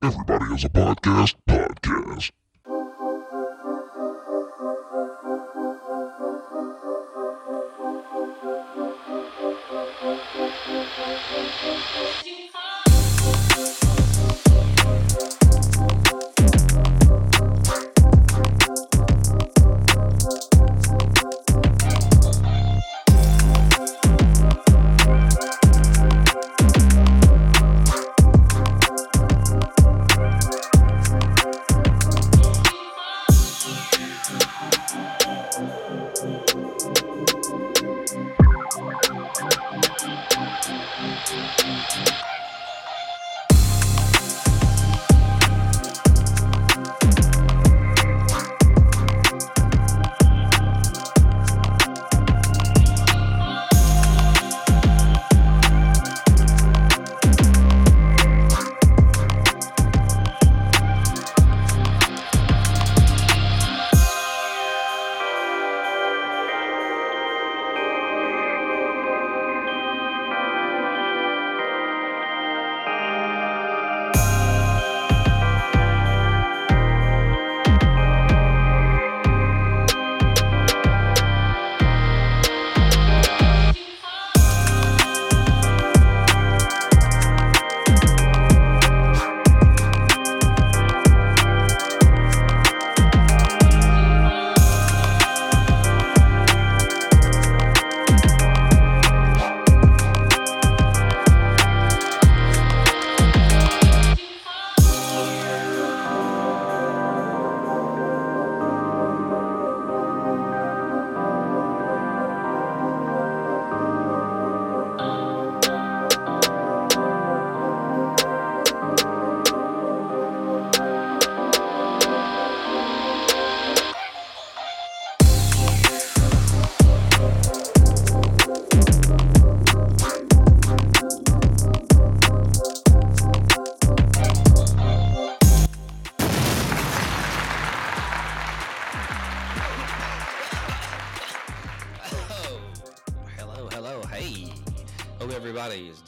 Everybody has a podcast. Podcast. Oh,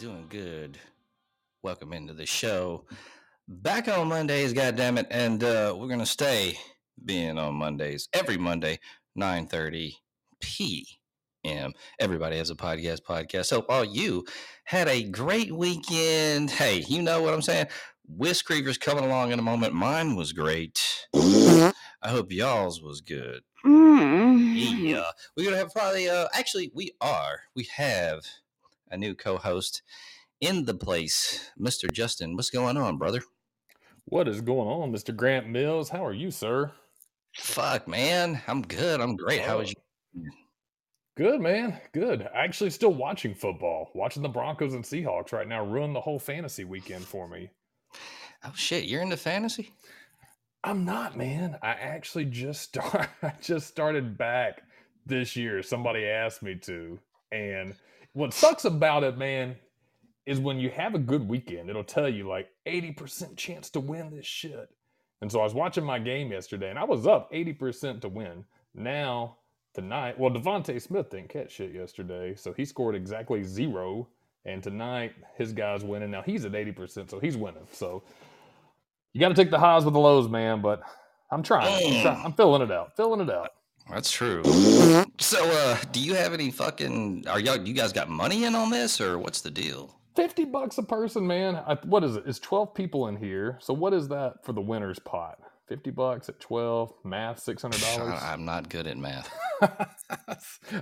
doing good. Welcome into the show. Back on Mondays, goddammit, and uh, we're gonna stay being on Mondays every Monday, 9:30 p.m. Everybody has a podcast. Podcast. Hope all you had a great weekend. Hey, you know what I'm saying? Whisk Creeper's coming along in a moment. Mine was great. I hope y'all's was good. Yeah, we're gonna have probably. Uh, actually, we are. We have a new co-host in the place, Mr. Justin. What's going on, brother? What is going on, Mr. Grant Mills? How are you, sir? Fuck, man, I'm good. I'm great. How was oh. you? Good, man. Good. Actually, still watching football. Watching the Broncos and Seahawks right now ruin the whole fantasy weekend for me. Oh shit, you're into fantasy? I'm not, man. I actually just start. I just started back this year. Somebody asked me to, and what sucks about it, man, is when you have a good weekend, it'll tell you like 80% chance to win this shit. And so I was watching my game yesterday, and I was up 80% to win. Now tonight, well, DeVonta Smith didn't catch shit yesterday, so he scored exactly zero. And tonight, his guy's winning. Now he's at 80%, so he's winning. So you got to take the highs with the lows, man. But I'm trying. I'm, mm. trying. I'm filling it out. Filling it out. That's true. So, uh, do you have any fucking? Are y'all? You guys got money in on this, or what's the deal? 50 bucks a person, man. I, what is it? It's 12 people in here. So what is that for the winner's pot? 50 bucks at 12, math $600. I- I'm not good at math.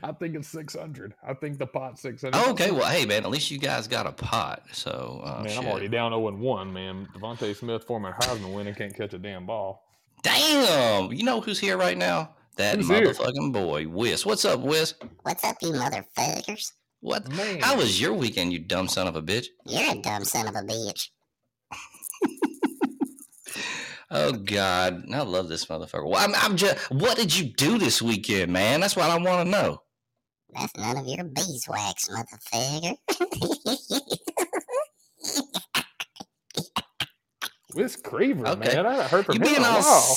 I think it's 600. I think the pot 600. Oh, okay, well, hey, man, at least you guys got a pot. So, uh, man, shit. I'm already down 0 and 1, man. DeVonta Smith, former Heisman winner, can't catch a damn ball. Damn! You know who's here right now? That Who's here? motherfucking boy, Wiz. What's up, Wiz? What's up, you motherfuckers? What? Man. How was your weekend, you dumb son of a bitch? You're a dumb son of a bitch. Oh God, I love this motherfucker. Well, I'm, I'm just. What did you do this weekend, man? That's what I want to know. That's none of your beeswax, motherfucker. Wiz Creever, Okay. man. I haven't heard from You him in being a all while.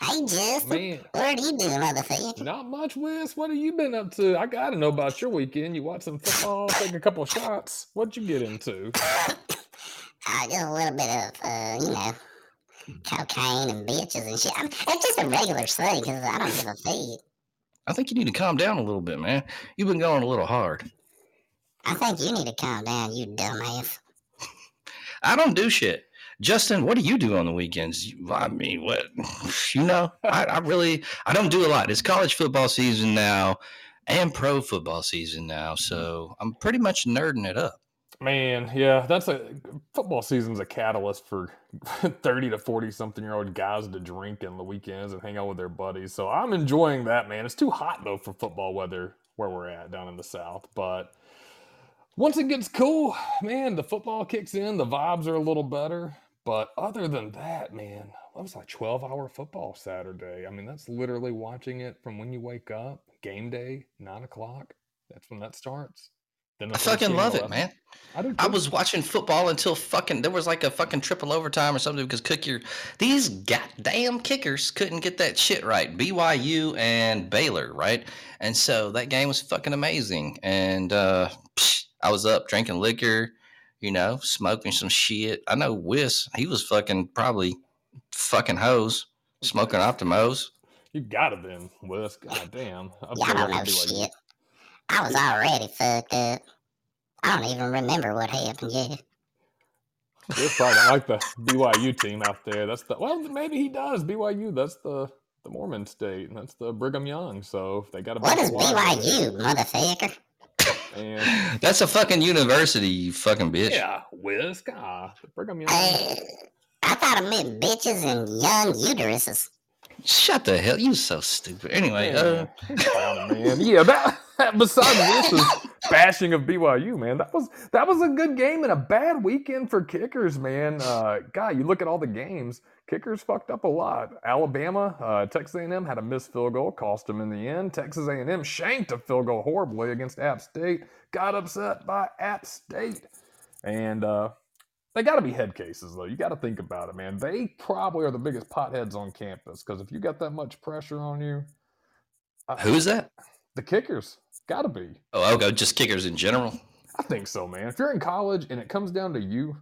Sick. hey, Justin. Man, What are you doing, motherfucker? not much, Wes. What have you been up to? I got to know about your weekend. You watch some football, take a couple of shots. What'd you get into? Uh, just a little bit of, uh, you know, cocaine and bitches and shit. I mean, it's just a regular thing because I don't give a feed. I think you need to calm down a little bit, man. You've been going a little hard. I think you need to calm down, you dumbass. I don't do shit. Justin, what do you do on the weekends? I mean, what you know? I, I really I don't do a lot. It's college football season now and pro football season now, so I'm pretty much nerding it up. Man, yeah, that's a football season's a catalyst for 30 to 40 something year old guys to drink in the weekends and hang out with their buddies. So I'm enjoying that, man. It's too hot though for football weather where we're at down in the south, but once it gets cool, man, the football kicks in, the vibes are a little better. But other than that, man, that was like 12 hour football Saturday. I mean, that's literally watching it from when you wake up, game day, nine o'clock. That's when that starts. Then I fucking love it, man. I I was watching football until fucking there was like a fucking triple overtime or something because kicker these goddamn kickers couldn't get that shit right. BYU and Baylor, right? And so that game was fucking amazing. And uh psh, I was up drinking liquor, you know, smoking some shit. I know Wiss, he was fucking probably fucking hose, smoking Optimos. You got it then, Wiss. God damn. I'm Y'all don't know like- shit. I was already fucked up. I don't even remember what happened yet. Wes probably like the BYU team out there. That's the well, maybe he does. BYU, that's the the Mormon state, and that's the Brigham Young. So if they got a What is BYU, motherfucker? And That's a fucking university, you fucking bitch. yeah, Wes, God, Brigham Young. Uh, I thought I meant bitches and young uteruses. Shut the hell, you so stupid. Anyway, uh Man, man. Yeah, that, that besides this is bashing of BYU, man. That was that was a good game and a bad weekend for kickers, man. Uh, God, you look at all the games, kickers fucked up a lot. Alabama, uh, Texas A&M had a missed field goal, cost them in the end. Texas A&M shanked a field goal horribly against App State, got upset by App State, and uh, they got to be head cases though. You got to think about it, man. They probably are the biggest potheads on campus because if you got that much pressure on you, who's that? the kickers got to be. Oh, okay, just kickers in general. I think so, man. If you're in college and it comes down to you,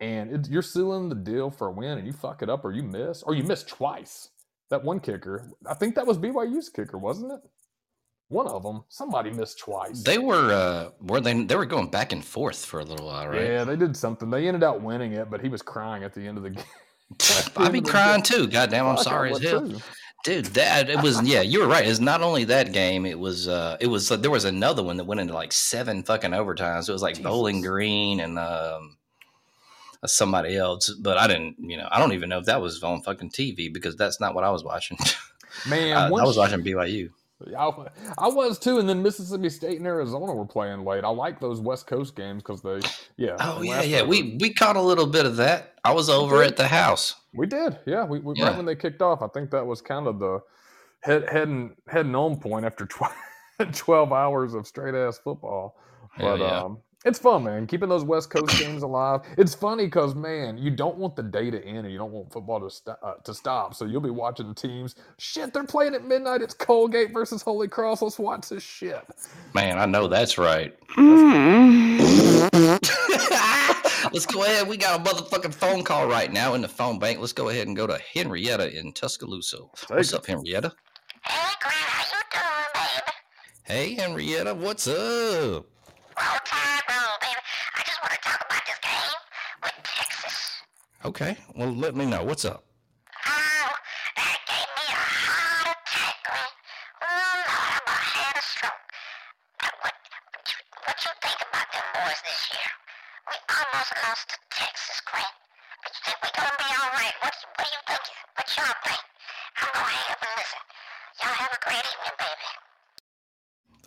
and it, you're sealing the deal for a win, and you fuck it up or you miss, or you miss twice. That one kicker, I think that was BYU's kicker, wasn't it? One of them, somebody missed twice. They were uh were they they were going back and forth for a little while, right? Yeah, they did something. They ended up winning it, but he was crying at the end of the game. I'd be crying too. Goddamn, I'm sorry as hell. too. Dude, that it was yeah, you were right. It's not only that game, it was uh it was there was another one that went into like seven fucking overtimes. It was like Bowling Green and um somebody else, but I didn't, you know, I don't even know if that was on fucking TV because that's not what I was watching. Man, I, I was watching BYU. I, I was too, and then Mississippi State and Arizona were playing late. I like those West Coast games because they, yeah. Oh yeah, yeah. We we caught a little bit of that. I was over at the house. We did, yeah. We, we Yeah. right when they kicked off, I think that was kind of the head heading heading on point after tw- twelve hours of straight ass football. But yeah. um, it's fun, man. Keeping those West Coast games alive. It's funny because man, you don't want the day to end, and you don't want football to stop. Uh, to stop. So you'll be watching the teams. Shit, they're playing at midnight. It's Colgate versus Holy Cross. Let's watch this shit. Man, I know that's right. Let's go ahead. We got a motherfucking phone call right now in the phone bank. Let's go ahead and go to Henrietta in Tuscaloosa. What's it. up, Henrietta? Hey, Grant, how you doing, baby? Hey, Henrietta, what's up? Roll tide, roll, baby. I just want to talk about this game with Texas. Okay, well, let me know. What's up? Oh, that gave me a heart attack, Grant. Oh, Lord, I about had a stroke. Uh, what, what, you, what you think about them boys this year? We almost lost to Texas, Grant. But you think we gonna be all right? What, what do you think? What y'all think? I'm gonna hang up and listen. Y'all have a great evening, baby.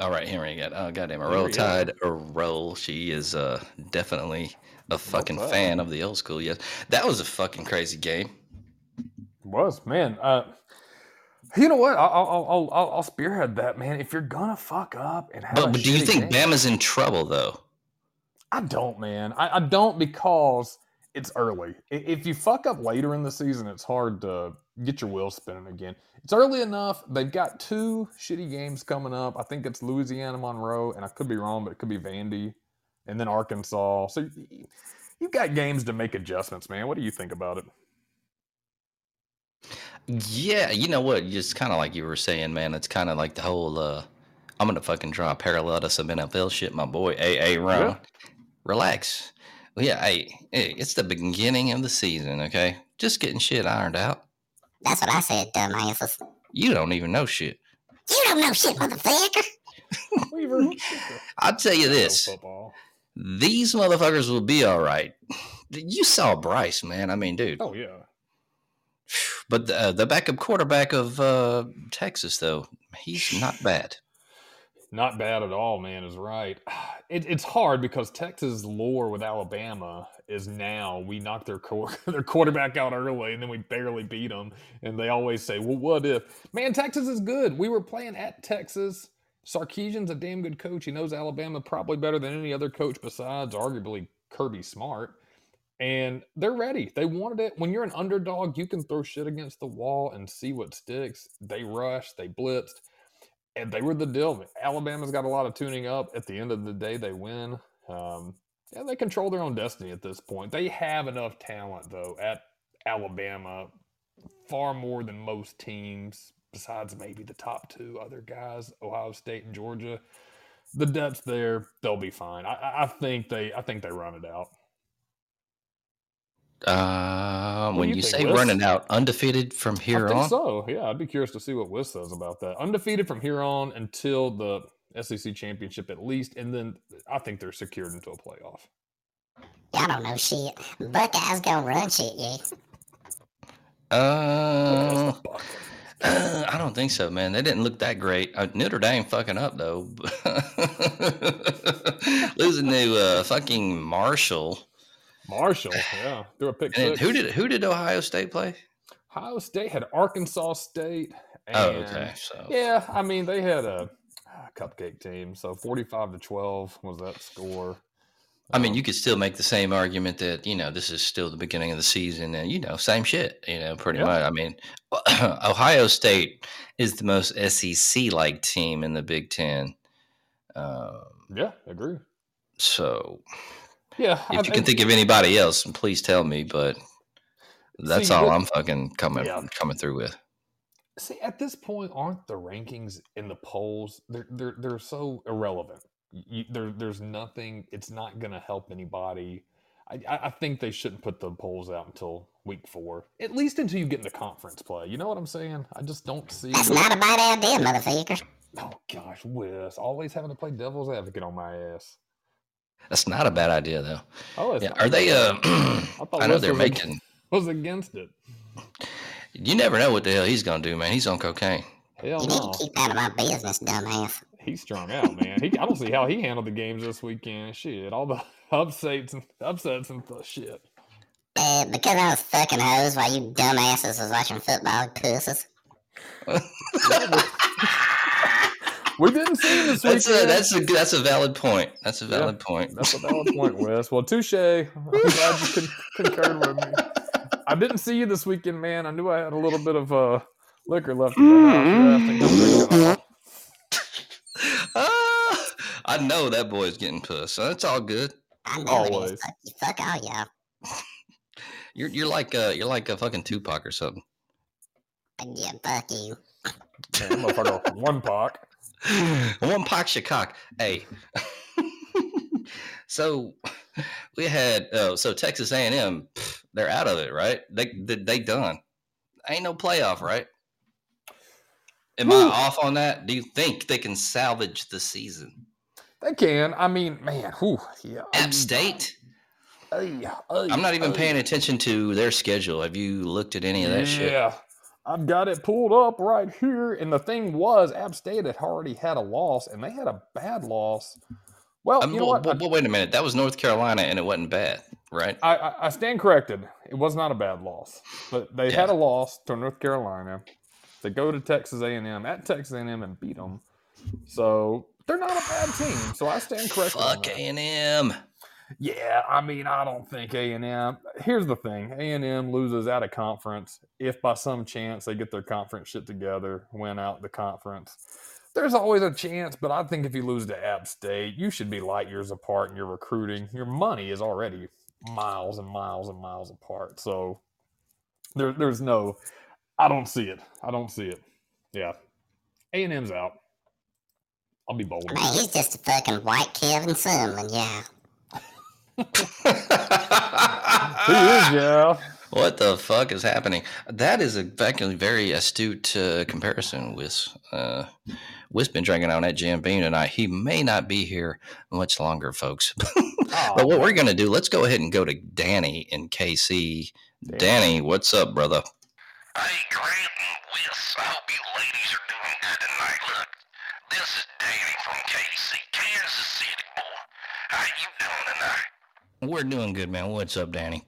All right, Henrietta. Oh, goddamn, a roll Henrietta. tide or roll. She is uh definitely a fucking Tide. fan of the old school. Yes, that was a fucking crazy game. Was man. Uh, you know what? I'll, I'll, I'll, I'll, I'll spearhead that, man. If you're gonna fuck up and have, But, a but do you think game- Bama's in trouble though? I don't, man. I, I don't because it's early. If you fuck up later in the season, it's hard to get your wheels spinning again. It's early enough. They've got two shitty games coming up. I think it's Louisiana Monroe, and I could be wrong, but it could be Vandy, and then Arkansas. So you've got games to make adjustments, man. What do you think about it? Yeah, you know what? Just kind of like you were saying, man. It's kind of like the whole. uh I'm gonna fucking draw a parallel to some NFL shit, my boy. AA Ron, relax. Well, yeah, hey, hey, it's the beginning of the season, okay? Just getting shit ironed out. That's what I said, dumbasses. You don't even know shit. You don't know shit, motherfucker. Weaver, I'll tell you this: football. These motherfuckers will be all right. You saw Bryce, man. I mean, dude. Oh yeah. But the, uh, the backup quarterback of uh, Texas, though, he's not bad. Not bad at all, man. Is right. It, it's hard because Texas lore with Alabama is now we knocked their quar- their quarterback out early and then we barely beat them, and they always say, "Well, what if?" Man, Texas is good. We were playing at Texas. Sarkisian's a damn good coach. He knows Alabama probably better than any other coach besides arguably Kirby Smart. And they're ready. They wanted it. When you're an underdog, you can throw shit against the wall and see what sticks. They rushed, they blitzed and they were the deal. Alabama's got a lot of tuning up. At the end of the day, they win. Um, yeah, they control their own destiny at this point. They have enough talent, though, at Alabama, far more than most teams, besides maybe the top two other guys, Ohio State and Georgia. The depth's there; they'll be fine. I- I, I think they, I think they run it out. Um, What when you you say Wes? running out undefeated from here I think on, so. Yeah, I'd be curious to see what Wiz says about that. Undefeated from here on until the SEC championship, at least, and then I think they're secured into a playoff. Y'all don't know shit. Buckeyes gonna run shit, yeah. uh, That's the Buckeyes. Uh, I don't think so, man. They didn't look that great. Uh, Notre Dame fucking up though, losing to uh, fucking Marshall. Marshall, yeah, threw a pick And six. who did who did Ohio State play? Ohio State had Arkansas State. And, Oh, okay. So Yeah, I mean they had a, a cupcake team, so forty-five to twelve was that score. I mean, Um, you could still make the same argument that you know this is still the beginning of the season, and you know, same shit. You know, pretty Yeah. much. I mean, Ohio State is the most SEC like team in the Big Ten. Um, yeah, agree. so Yeah, I- if you can think of anybody else, please tell me. But that's See, all but- I'm fucking coming Yeah. coming through with. See, at this point, aren't the rankings in the polls? They're they're they're so irrelevant. You, there, there's nothing. It's not going to help anybody. I, I I think they shouldn't put the polls out until week four, at least until you get into the conference play. You know what I'm saying? I just don't see. That's not a bad idea, motherfucker. Oh gosh, Wes, always having to play devil's advocate on my ass. That's not a bad idea, though. Oh, it's Yeah, not are they? bad. Uh, thought I know Wes they're was ag- making. was against it. You never know what the hell he's gonna do, man. He's on cocaine. Hell You need to keep out of my business, dumbass. He's strung out, man. He, I don't see how he handled the games this weekend. Shit, all the upsets and upsets and th- shit. Uh, because I was fucking hoes while you dumbasses was watching football, pussies. We didn't see him this That's a weekend. that's a that's a valid point. That's a Yeah, valid point. That's a valid point, Wes. Well, touche. I'm glad you con- concurred with me. I didn't see you this weekend, man. I knew I had a little bit of uh, liquor left at the house. You have to go drink it all. Ah, I know that boy's getting puss. So that's all good. I know it Always. is. Fuck, you, fuck all y'all. You're you're like uh you're like a fucking Tupac or something. And yeah, fuck you. Man, that motherfucker, one pock. One Pac Shakak. Hey. so we had uh, so Texas A and M. They're out of it, right? They they, they done. Ain't no playoff, right? Am Whew. I off on that? Do you think they can salvage the season? They can. I mean, man, whew, yeah. App State. Ay, ay, I'm not even ay. paying attention to their schedule. Have you looked at any of that shit? Yeah. I've got it pulled up right here. And the thing was, App State had already had a loss, and they had a bad loss. Well, Um, you know well, what? well, well, wait a minute. That was North Carolina, and it wasn't bad, right? I, I, I stand corrected. It was not a bad loss, but they had a loss to North Carolina. They go to Texas A&M at Texas A&M and beat them. So they're not a bad team. So I stand corrected. Fuck. A and M. Yeah, I mean, I don't think A and M. Here's the thing: A and M loses out of conference. If by some chance they get their conference shit together, win out the conference, there's always a chance. But I think if you lose to App State, you should be light years apart in your recruiting. Your money is already miles and miles and miles apart. So there, there's no, I don't see it. I don't see it. Yeah, A and M's out. I'll be bold. Man, he's just a fucking white Kevin Sumlin, yeah. He is, yeah. What the fuck is happening? That is a fucking very astute uh, comparison with uh, Wiz been drinking on that Jim Beam tonight. He may not be here much longer, folks. Aw, but what we're gonna do? Let's go ahead and go to Danny in KC. Danny. Danny, what's up, brother? Hey, Grant and Wiss, I hope you ladies are doing good tonight. Look, this is Danny from KC, Kansas City, boy. How you doing tonight? We're doing good, man. What's up, Danny?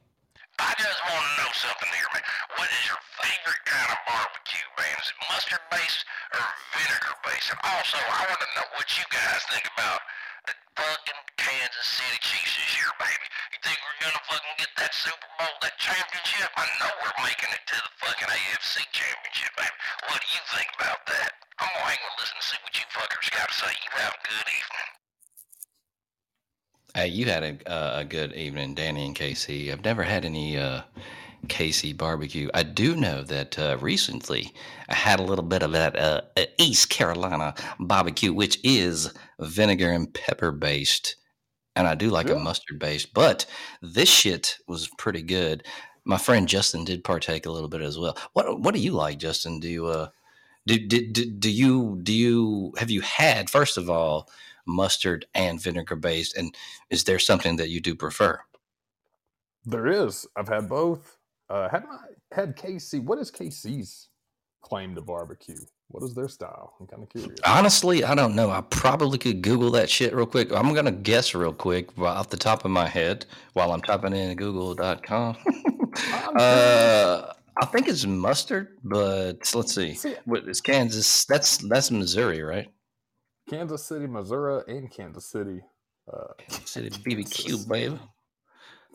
I just want to know something here, man. What is your favorite kind of barbecue, man? Is it mustard based or vinegar based? And also, I want to know what you guys think about the fucking Kansas City Chiefs this year, baby. You think we're gonna fucking get that Super Bowl, that championship? I know we're making it to the fucking AFC championship, baby. What do you think about that? I'm gonna hang and listen to see what you fuckers got to say. You have a good evening. Hey, you had a uh, a good evening, Danny and KC. I've never had any uh, KC barbecue. I do know that uh, recently I had a little bit of that uh, East Carolina barbecue, which is vinegar and pepper based, and I do like a mustard based. But this shit was pretty good. My friend Justin did partake a little bit as well. What What do you like, Justin? Do you uh do, do, do, do you do you have you had first of all mustard and vinegar based and is there something that you do prefer There is. I've had both. Uh, had my had KC. What is KC's claim to barbecue? What is their style? I'm kind of curious. honestly i don't know i probably could google that shit real quick i'm gonna guess real quick off the top of my head while i'm typing in google.com I'm uh i think it's mustard but let's see See, what is kansas that's that's missouri right Kansas City, Missouri, and Kansas City. Uh, Kansas City BBQ, baby.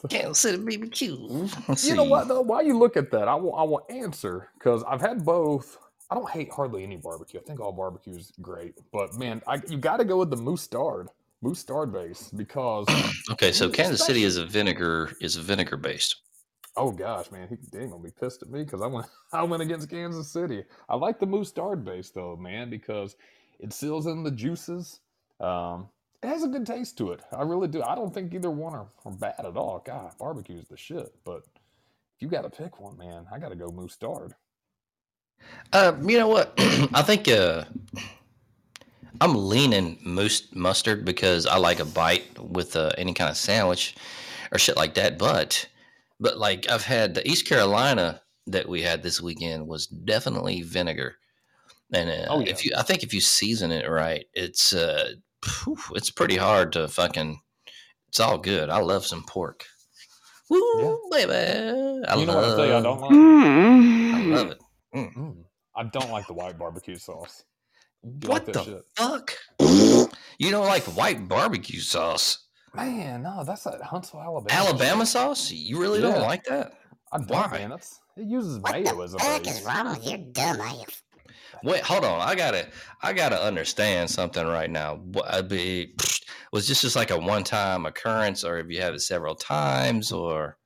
Kansas City BBQ. Let's you know what though? Why you look at that? I will. I will answer because I've had both. I don't hate hardly any barbecue. I think all barbecue is great, but man, I, you got to go with the mustard, mustard base because Okay, so Kansas City is a vinegar is vinegar based. oh gosh, man, he, ain't gonna be pissed at me because I went I went against Kansas City. I like the mustard base though, man, because it seals in the juices. Um, it has a good taste to it. I really do. I don't think either one are, are bad at all. God, barbecue is the shit. But if you got to pick one, man, I got to go mustard. Uh, you know what? I think uh, I'm leaning mus- mustard because I like a bite with uh, any kind of sandwich or shit like that. But but like I've had the East Carolina that we had this weekend was definitely vinegar. And uh, Oh, yeah. if you, I think if you season it right, it's uh, it's pretty hard to fucking. It's all good. I love some pork. Woo, baby! I you know what I tell you I don't like? I love it. Mm. I don't like the white barbecue sauce. You What like the that shit? fuck? You don't like white barbecue sauce? Man, no, that's at Huntsville, Alabama. Alabama sauce? You really don't like that? I don't, Why? man. That's it uses What mayo the as a fuck base. is wrong with your dumb ass? Wait, hold on. I gotta, I gotta understand something right now. I'd be, was this just like a one-time occurrence, or have you had it several times, or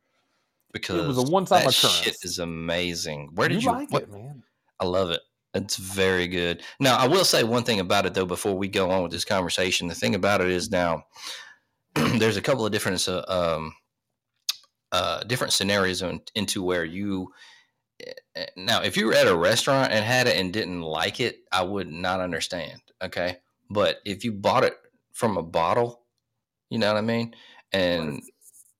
because it was a one-time that Shit is amazing. Where did you you? like what- it, man? I love it. It's very good. Now, I will say one thing about it though before we go on with this conversation. The thing about it is now there's a couple of different uh, um, uh, different scenarios in, into where you eh, now if you were at a restaurant and had it and didn't like it, I would not understand. Okay, but if you bought it from a bottle, you know what I mean, and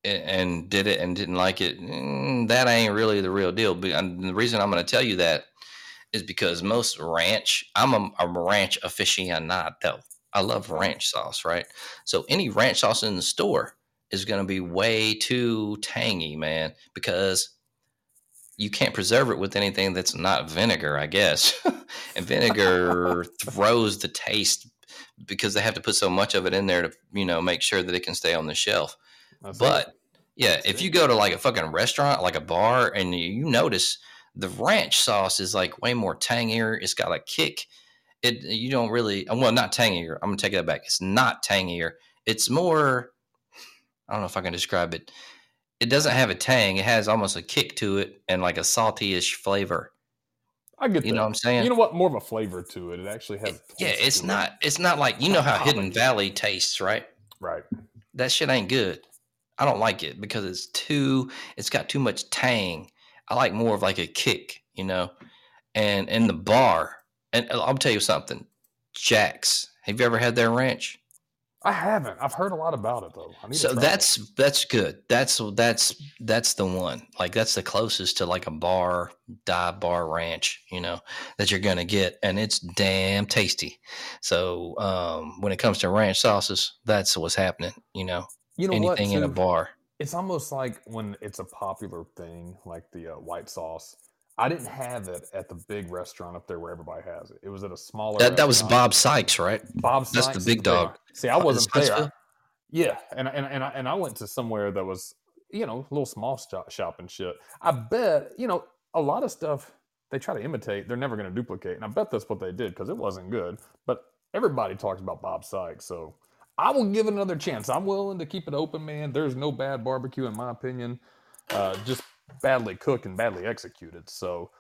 and- did it and didn't like it, mm, that ain't really the real deal. But the reason I'm going to tell you that is because most ranch, I'm a, a ranch aficionado. I love ranch sauce, right? So any ranch sauce in the store is going to be way too tangy, man, because you can't preserve it with anything that's not vinegar, I guess. and vinegar throws the taste because they have to put so much of it in there to, you know, make sure that it can stay on the shelf. That's. But yeah, if it. you go to like a fucking restaurant, like a bar, and you, notice the ranch sauce is like way more tangier. It's got a kick. It you don't really uh, well not tangier. I'm gonna take that back. It's not tangier. It's more. I don't know if I can describe it. it doesn't have a tang. It has almost a kick to it and like a salty-ish flavor. I get You that. know what I'm saying? You know what? More of a flavor to it. It actually has. yeah, it's to it. not. It's not like you know how Hidden Valley tastes, right? right. That shit ain't good. I don't like it because it's too. It's got too much tang. I like more of like a kick, you know. And in the bar, and I'll tell you something. Jack's. Have you ever had their ranch? I haven't. I've heard a lot about it though. I need So try it. that's that's good. That's that's that's the one. Like that's the closest to like a bar dive bar ranch, you know, that you're gonna get, and it's damn tasty. So um, when it comes to ranch sauces, that's what's happening. You know, you know what? anything in a bar. It's almost like when it's a popular thing, like the uh, white sauce. I didn't have it at the big restaurant up there where everybody has it. It was at a smaller. That that was. Bob Sykes, right? Bob Sykes. that's the big dog. See, I wasn't there. Huntsville? Yeah, and and and I, and I went to somewhere that was you know a little small shop, shop and shit. I bet you know a lot of stuff they try to imitate. They're never going to duplicate, and I bet that's what they did because it wasn't good. But everybody talks about Bob Sykes, so I will give it another chance. I'm willing to keep it open, man. There's no bad barbecue in my opinion, uh, just badly cooked and badly executed. So.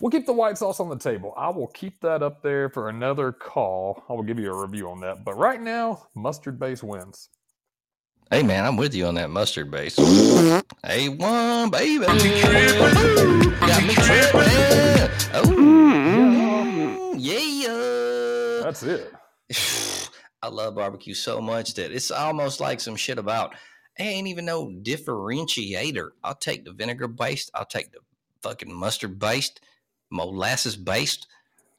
We'll keep the white sauce on the table. I will keep that up there for another call. I will give you a review on that. But right now, mustard base wins. Hey man, I'm with you on that mustard base. A one baby, got me tripping. Oh yeah. That's it. I love barbecue so much that it's almost like some shit about I ain't even no differentiator. I'll take the vinegar based, I'll take the fucking mustard based, molasses based.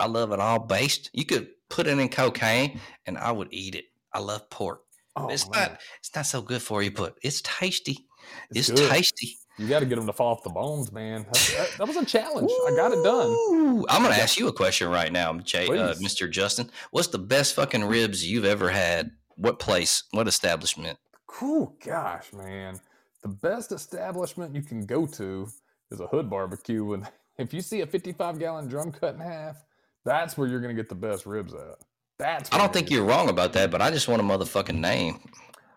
I love it all based. You could put it in cocaine and I would eat it. I love pork. Oh, it's man. not it's not so good for you, but it's tasty. It's, good. tasty. You got to get them to fall off the bones, man. That's, that, that was a challenge. I got it done. I'm gonna ask you a question right now, Jay, uh, Mr. Justin. What's the best fucking ribs you've ever had? What place? What establishment? Cool. Gosh, man. The best establishment you can go to is a hood barbecue. And if you see a 55 gallon drum cut in half, that's where you're going to get the best ribs at. That's I don't think you're wrong about that, but I just want a motherfucking name.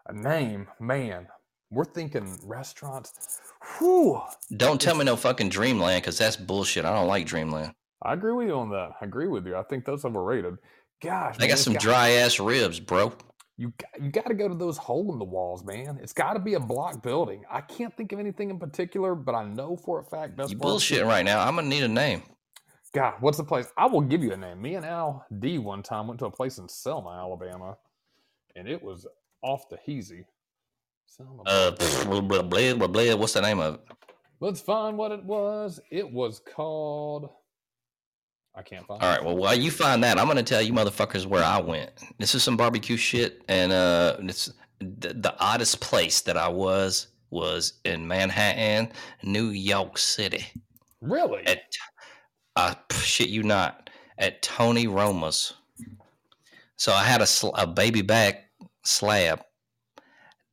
a name, man. We're thinking restaurants. Whew. Don't tell me no fucking Dreamland because that's bullshit. I don't like Dreamland. I agree with you on that. I agree with you. I think that's overrated. Gosh, They man, got some got- dry ass ribs, bro. You got, you got to go to those hole in the walls, man. It's got to be a block building. I can't think of anything in particular, but I know for a fact best You bullshitting right now. I'm gonna need a name. God, what's the place? I will give you a name. Me and Al D one time went to a place in Selma, Alabama, and it was off the heezy. Selma. Uh, Barbecue. pff, blah, blah, blah, blah, blah. what's the name of it? Let's find what it was. It was called. I can't find. All it. right. Well, while you find that, I'm gonna tell you motherfuckers where I went. This is some barbecue shit, and uh, it's the, the oddest place that I was was in Manhattan, New York City. Really? At I shit you not at Tony Roma's. So I had a sl- a baby back slab.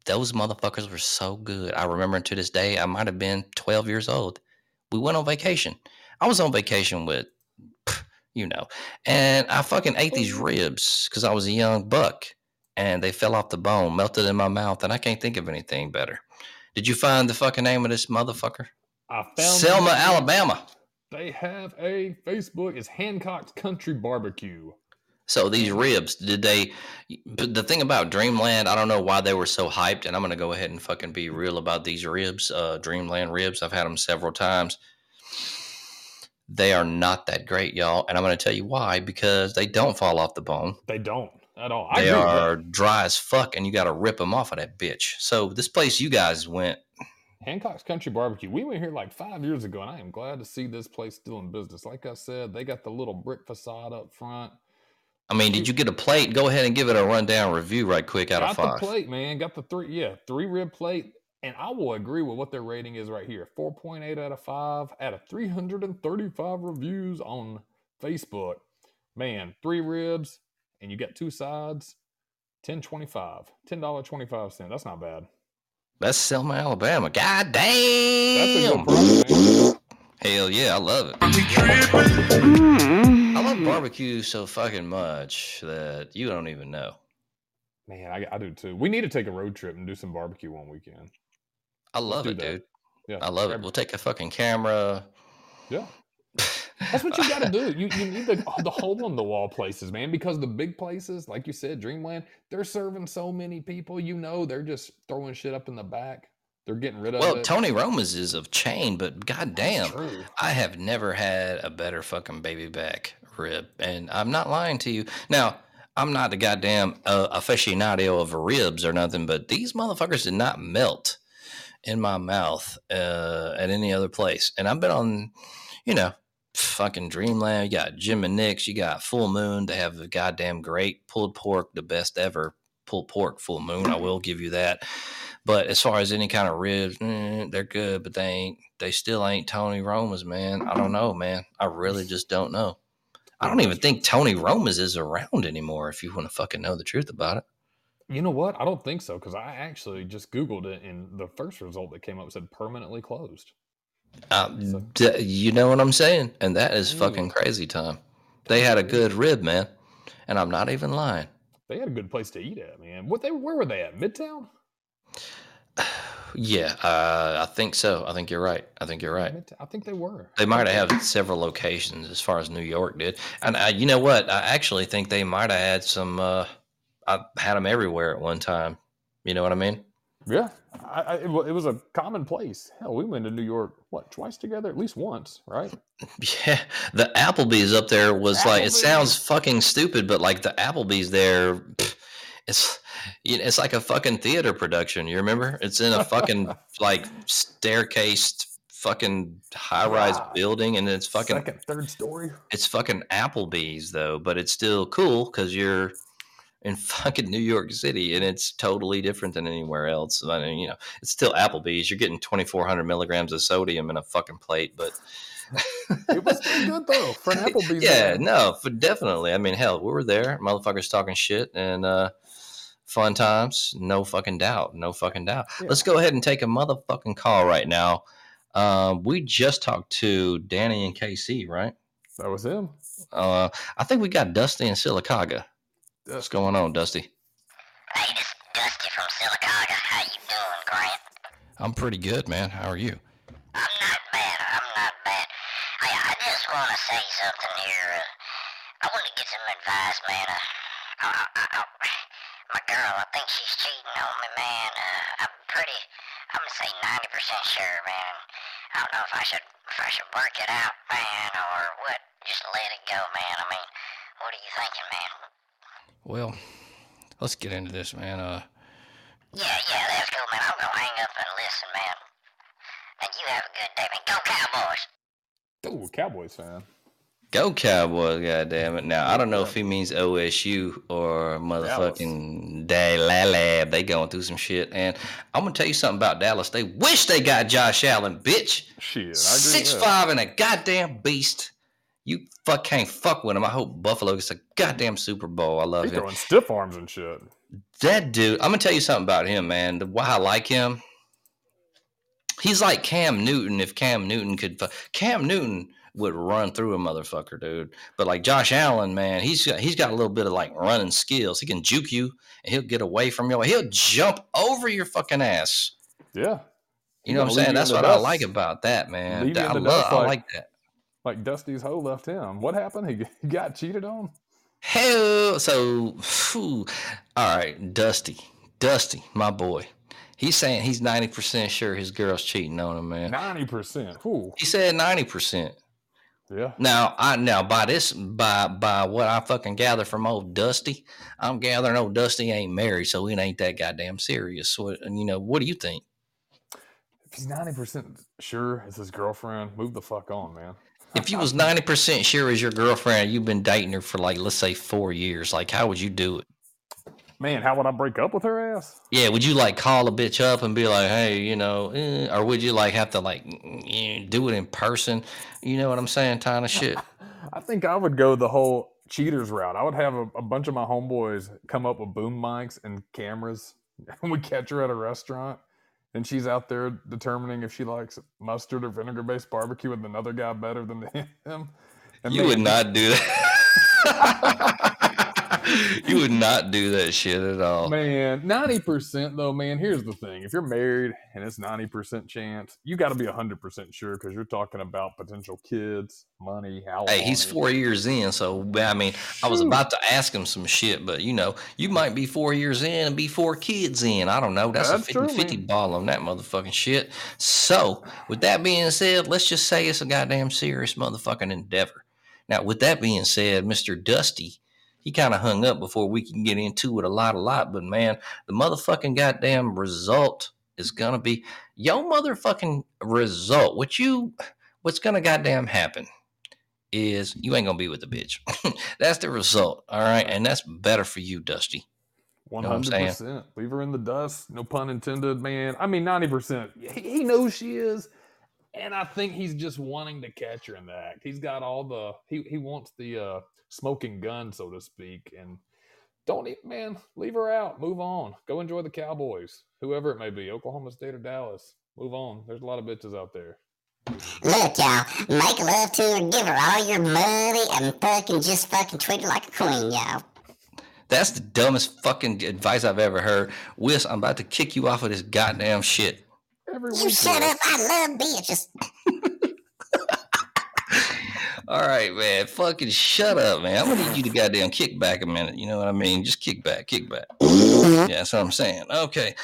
Those motherfuckers were so good. I remember to this day. I might have been 12 years old. We went on vacation. I was on vacation with, you know, and I fucking ate these ribs because I was a young buck, and they fell off the bone, melted in my mouth, and I can't think of anything better. Did you find the fucking name of this motherfucker? I found Selma. Alabama. They have a Facebook. It's Hancock's Country Barbecue. So these ribs, did they? The thing about Dreamland, I don't know why they were so hyped, and I'm gonna go ahead and fucking be real about these ribs. Uh, Dreamland ribs, I've had them several times. They are not that great, y'all, and I'm gonna tell you why. Because they don't fall off the bone. They don't at all. I They are dry as fuck, and you got to rip them off of that bitch. So this place you guys went, Hancock's Country Barbecue. We went here like five years ago, and I am glad to see this place still in business. Like I said, they got the little brick facade up front. I mean, did you get a plate? Go ahead and give it a rundown review right quick out got of five. the plate, man. Got the three, yeah, three rib plate. And I will agree with what their rating is right here 4.8 out of 5 out of 335 reviews on Facebook. Man, three ribs, and you got two sides, 10.25, $10.25. That's not bad. That's Selma, Alabama. God That's a damn! good price, man. Hell yeah, I love it. Mm. I love barbecue so fucking much that you don't even know. Man, I, I do too. We need to take a road trip and do some barbecue one weekend. I love do it, dude. Yeah, I love it. We'll take a fucking camera. Yeah. That's what you got to do. You, you need the, the hole on the wall places, man, because the big places, like you said, Dreamland, they're serving so many people. You know, they're just throwing shit up in the back. They're getting rid of Well, it. Tony Roma's is of chain, but goddamn. I have never had a better fucking baby back rib, and I'm not lying to you. Now, I'm not the goddamn uh, aficionado of ribs or nothing, but these motherfuckers did not melt in my mouth uh, at any other place. And I've been on, you know, fucking Dreamland. You got Jim and Nick's. You got Full Moon. They have a goddamn great pulled pork, the best ever pulled pork. Full Moon. I will give you that. But as far as any kind of ribs, mm, they're good, but they ain't. They still ain't Tony Roma's, man. I don't know, man. I really just don't know. I don't even think Tony Roma's is around anymore. If you want to fucking know the truth about it. You know what? I don't think so because I actually just Googled it and the first result that came up said permanently closed. Um, So- d- you know what I'm saying? And that is Mm. fucking crazy time. They had a good rib, man. And I'm not even lying. They had a good place to eat at, man. What they where were they at? Midtown? Yeah, uh, I think so. I think you're right. I think you're right. I think they were. They might have had several locations as far as New York did. And uh, you know what? I actually think they might have had some, uh, I had them everywhere at one time. You know what I mean? Yeah, I, I, it, it was a common place. Hell, we went to New York what twice together, at least once, right? Yeah, the Applebee's up there was like it sounds fucking stupid, but like the Applebee's there, pff, it's it's like a fucking theater production. You remember? It's in a fucking like staircased fucking high rise Yeah. building, and it's fucking second, third story. it's fucking Applebee's though, but it's still cool because you're in fucking New York City, and it's totally different than anywhere else. I mean, you know, it's still Applebee's. You're getting 2,400 milligrams of sodium in a fucking plate, but It was pretty good though for an Applebee's. yeah, man. no, for definitely. I mean, hell, we were there, motherfuckers talking shit and uh fun times, no fucking doubt, no fucking doubt. Yeah. Let's go ahead and take a motherfucking call right now. Um, we just talked to Danny and KC, right? that was him. Uh, I think we got Dusty and Sylacauga. What's going on, Dusty? Hey, this is Dusty from Sylacauga. How you doing, Grant? I'm pretty good, man. How are you? I'm not bad. I'm not bad. I, I just want to say something here. Uh, I want to get some advice, man. Uh, I, I, I, my girl, I think she's cheating on me, man. Uh, I'm pretty. I'm gonna say 90% sure, man. I don't know if I should if I should work it out, man, or what. Just let it go, man. I mean, what are you thinking, man? Well, let's get into this, man. Uh, Yeah, yeah, that's cool, man. I'm gonna hang up and listen, man. And you have a good day, man. Go Cowboys! Oh, Cowboys fan. Go Cowboys, goddamn it! Now I don't know if he means OSU or motherfucking Dallas. They going through some shit, and I'm gonna tell you something about Dallas. They wish they got Josh Allen, bitch. Shit. Six five and a goddamn beast. You fuck can't fuck with him. I hope Buffalo gets a goddamn Super Bowl. I love He's him. throwing stiff arms and shit. That dude, I'm gonna tell you something about him, man. The- Why I like him. He's like Cam Newton. If Cam Newton could, fu- Cam Newton would run through a motherfucker, dude. But like Josh Allen, man, he's got he's got a little bit of like running skills. He can juke you, and he'll get away from you. He'll jump over your fucking ass. Yeah. You know what I'm saying? That's what I like about that, man. Leave I love, dust I like- like that. Like Dusty's hoe left him. What happened? He, got cheated on? Hell, so phew. all right, Dusty, Dusty, my boy. He's saying he's ninety percent sure his girl's cheating on him, man. 90%. Ooh. He said ninety percent. Yeah. Now I now by this by by what I fucking gather from old Dusty, I'm gathering old Dusty ain't married, so it ain't that goddamn serious. So and you know, what do you think? If he's 90% sure it's his girlfriend, move the fuck on, man. If you was ninety percent sure is your girlfriend, you've been dating her for like let's say four years, like how would you do it? Man, how would I break up with her ass? Yeah, would you like call a bitch up and be like, hey, you know, eh, or would you like have to like eh, do it in person? You know what I'm saying? Kind of shit. I think I would go the whole cheaters route. I would have a, a bunch of my homeboys come up with boom mics and cameras, and we catch her at a restaurant, and she's out there determining if she likes mustard or vinegar based barbecue with another guy better than him. And You man, would not do that. You would not do that shit at all. Man, ninety percent though, man. Here's the thing: if you're married and it's ninety percent chance, you got to be hundred percent sure because you're talking about potential kids, money, how. Hey, he's four years in, so I mean, I was about to ask him some shit, but you know, you might be four years in and be four kids in. I don't know. That's, That's a true, 50 50 ball on that motherfucking shit. So, with that being said, let's just say it's a goddamn serious motherfucking endeavor. Now, with that being said, Mr. Dusty, he kind of hung up before we can get into it a lot, a lot. But man, the motherfucking goddamn result is gonna be your motherfucking result. What you, what's gonna goddamn happen? is you ain't gonna be with the bitch. that's the result. All right. And that's better for you, Dusty. One hundred percent. Leave her in the dust. No pun intended, man. I mean, ninety percent. He knows she is, and I think he's just wanting to catch her in the act. He's got all the he he wants the uh, smoking gun, so to speak, and don't even man leave her out. Move on. Go enjoy the Cowboys, whoever it may be, Oklahoma State or Dallas. Move on. There's a lot of bitches out there. Look, y'all, make love to her, give her all your money, and fucking just fucking treat her like a queen, y'all. That's the dumbest fucking advice I've ever heard. Whis, I'm about to kick you off of this goddamn shit. Every You shut up, I love bitches. All right, man. Fucking shut up, man. I'm gonna need you to goddamn kick back a minute. You know what I mean? Just kick back, kick back. Yeah, that's what I'm saying. Okay.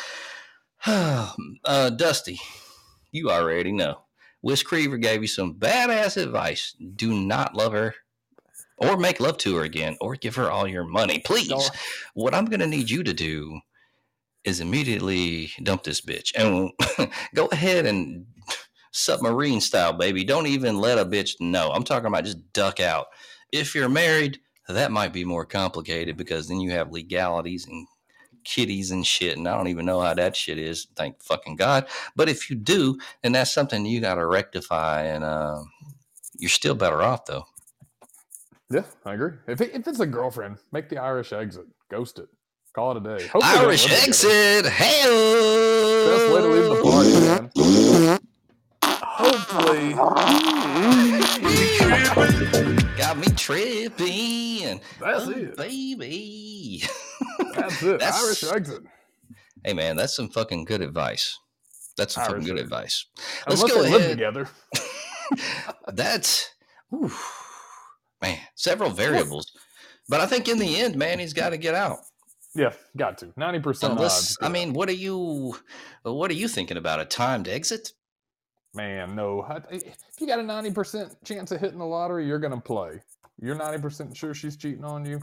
uh, Dusty, you already know. Wes Creever gave you some badass advice. Do not love her or make love to her again or give her all your money. Please. What I'm going to need you to do is immediately dump this bitch and go ahead and submarine style, baby. Don't even let a bitch know. I'm talking about just duck out. If you're married, that might be more complicated because then you have legalities and kitties and shit. And I don't even know how that shit is. Thank fucking God. But if you do, then that's something you got to rectify. And uh, you're still better off, though. Yeah, I agree. If, it, if it's a girlfriend, make the Irish exit. Ghost it. Call it a day. Hopefully Irish exit. Hey. Best way to leave the party, man. Hopefully. Got me tripping. That's Oh, it. baby. That's it. That's- Irish exit. hey, man, that's some fucking good advice. That's some fucking good exit. advice. Let's Unless go they live ahead. together. That's, ooh, man, several variables. But I think in the end, man, he's got to get out. Yeah, got to. 90% Unless, odds. I mean, what are you, what are you thinking about? A timed exit? man, no. If you got a 90% chance of hitting the lottery, you're going to play. You're 90% sure she's cheating on you.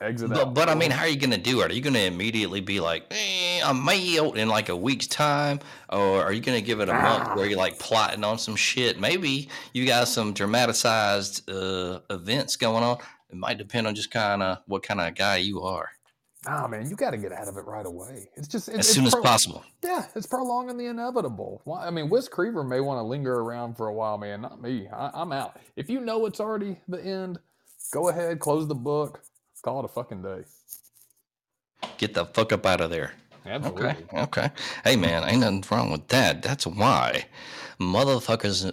Exit But, out. but I mean, how are you going to do it? Are you going to immediately be like, eh, I'm out in like a week's time? Or are you going to give it a month where you're like plotting on some shit? Maybe you got some dramatized uh, events going on. It might depend on just kind of what kind of guy you are Nah, man, you got to get out of it right away. It's just as it's soon as possible. Yeah, it's prolonging the inevitable. Why? I mean, Wes Creever may want to linger around for a while, man. Not me. I, I'm out. If you know it's already the end, go ahead, close the book, call it a fucking day. Get the fuck up out of there. Absolutely. Okay. Okay. Hey, man, ain't nothing wrong with that. That's why motherfuckers.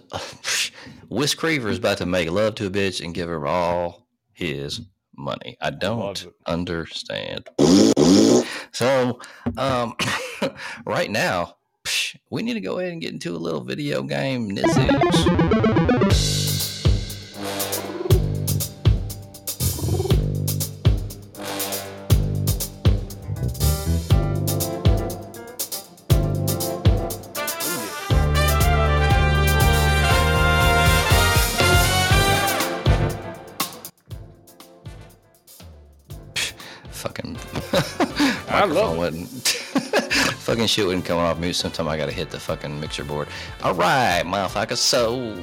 Wes Creever is about to make love to a bitch and give her all his money. I don't it. understand. So, um, right now, psh, we need to go ahead and get into a little video game news. Fucking shit wouldn't come off mute. Sometime I gotta hit the fucking mixer board. All right, motherfucker. So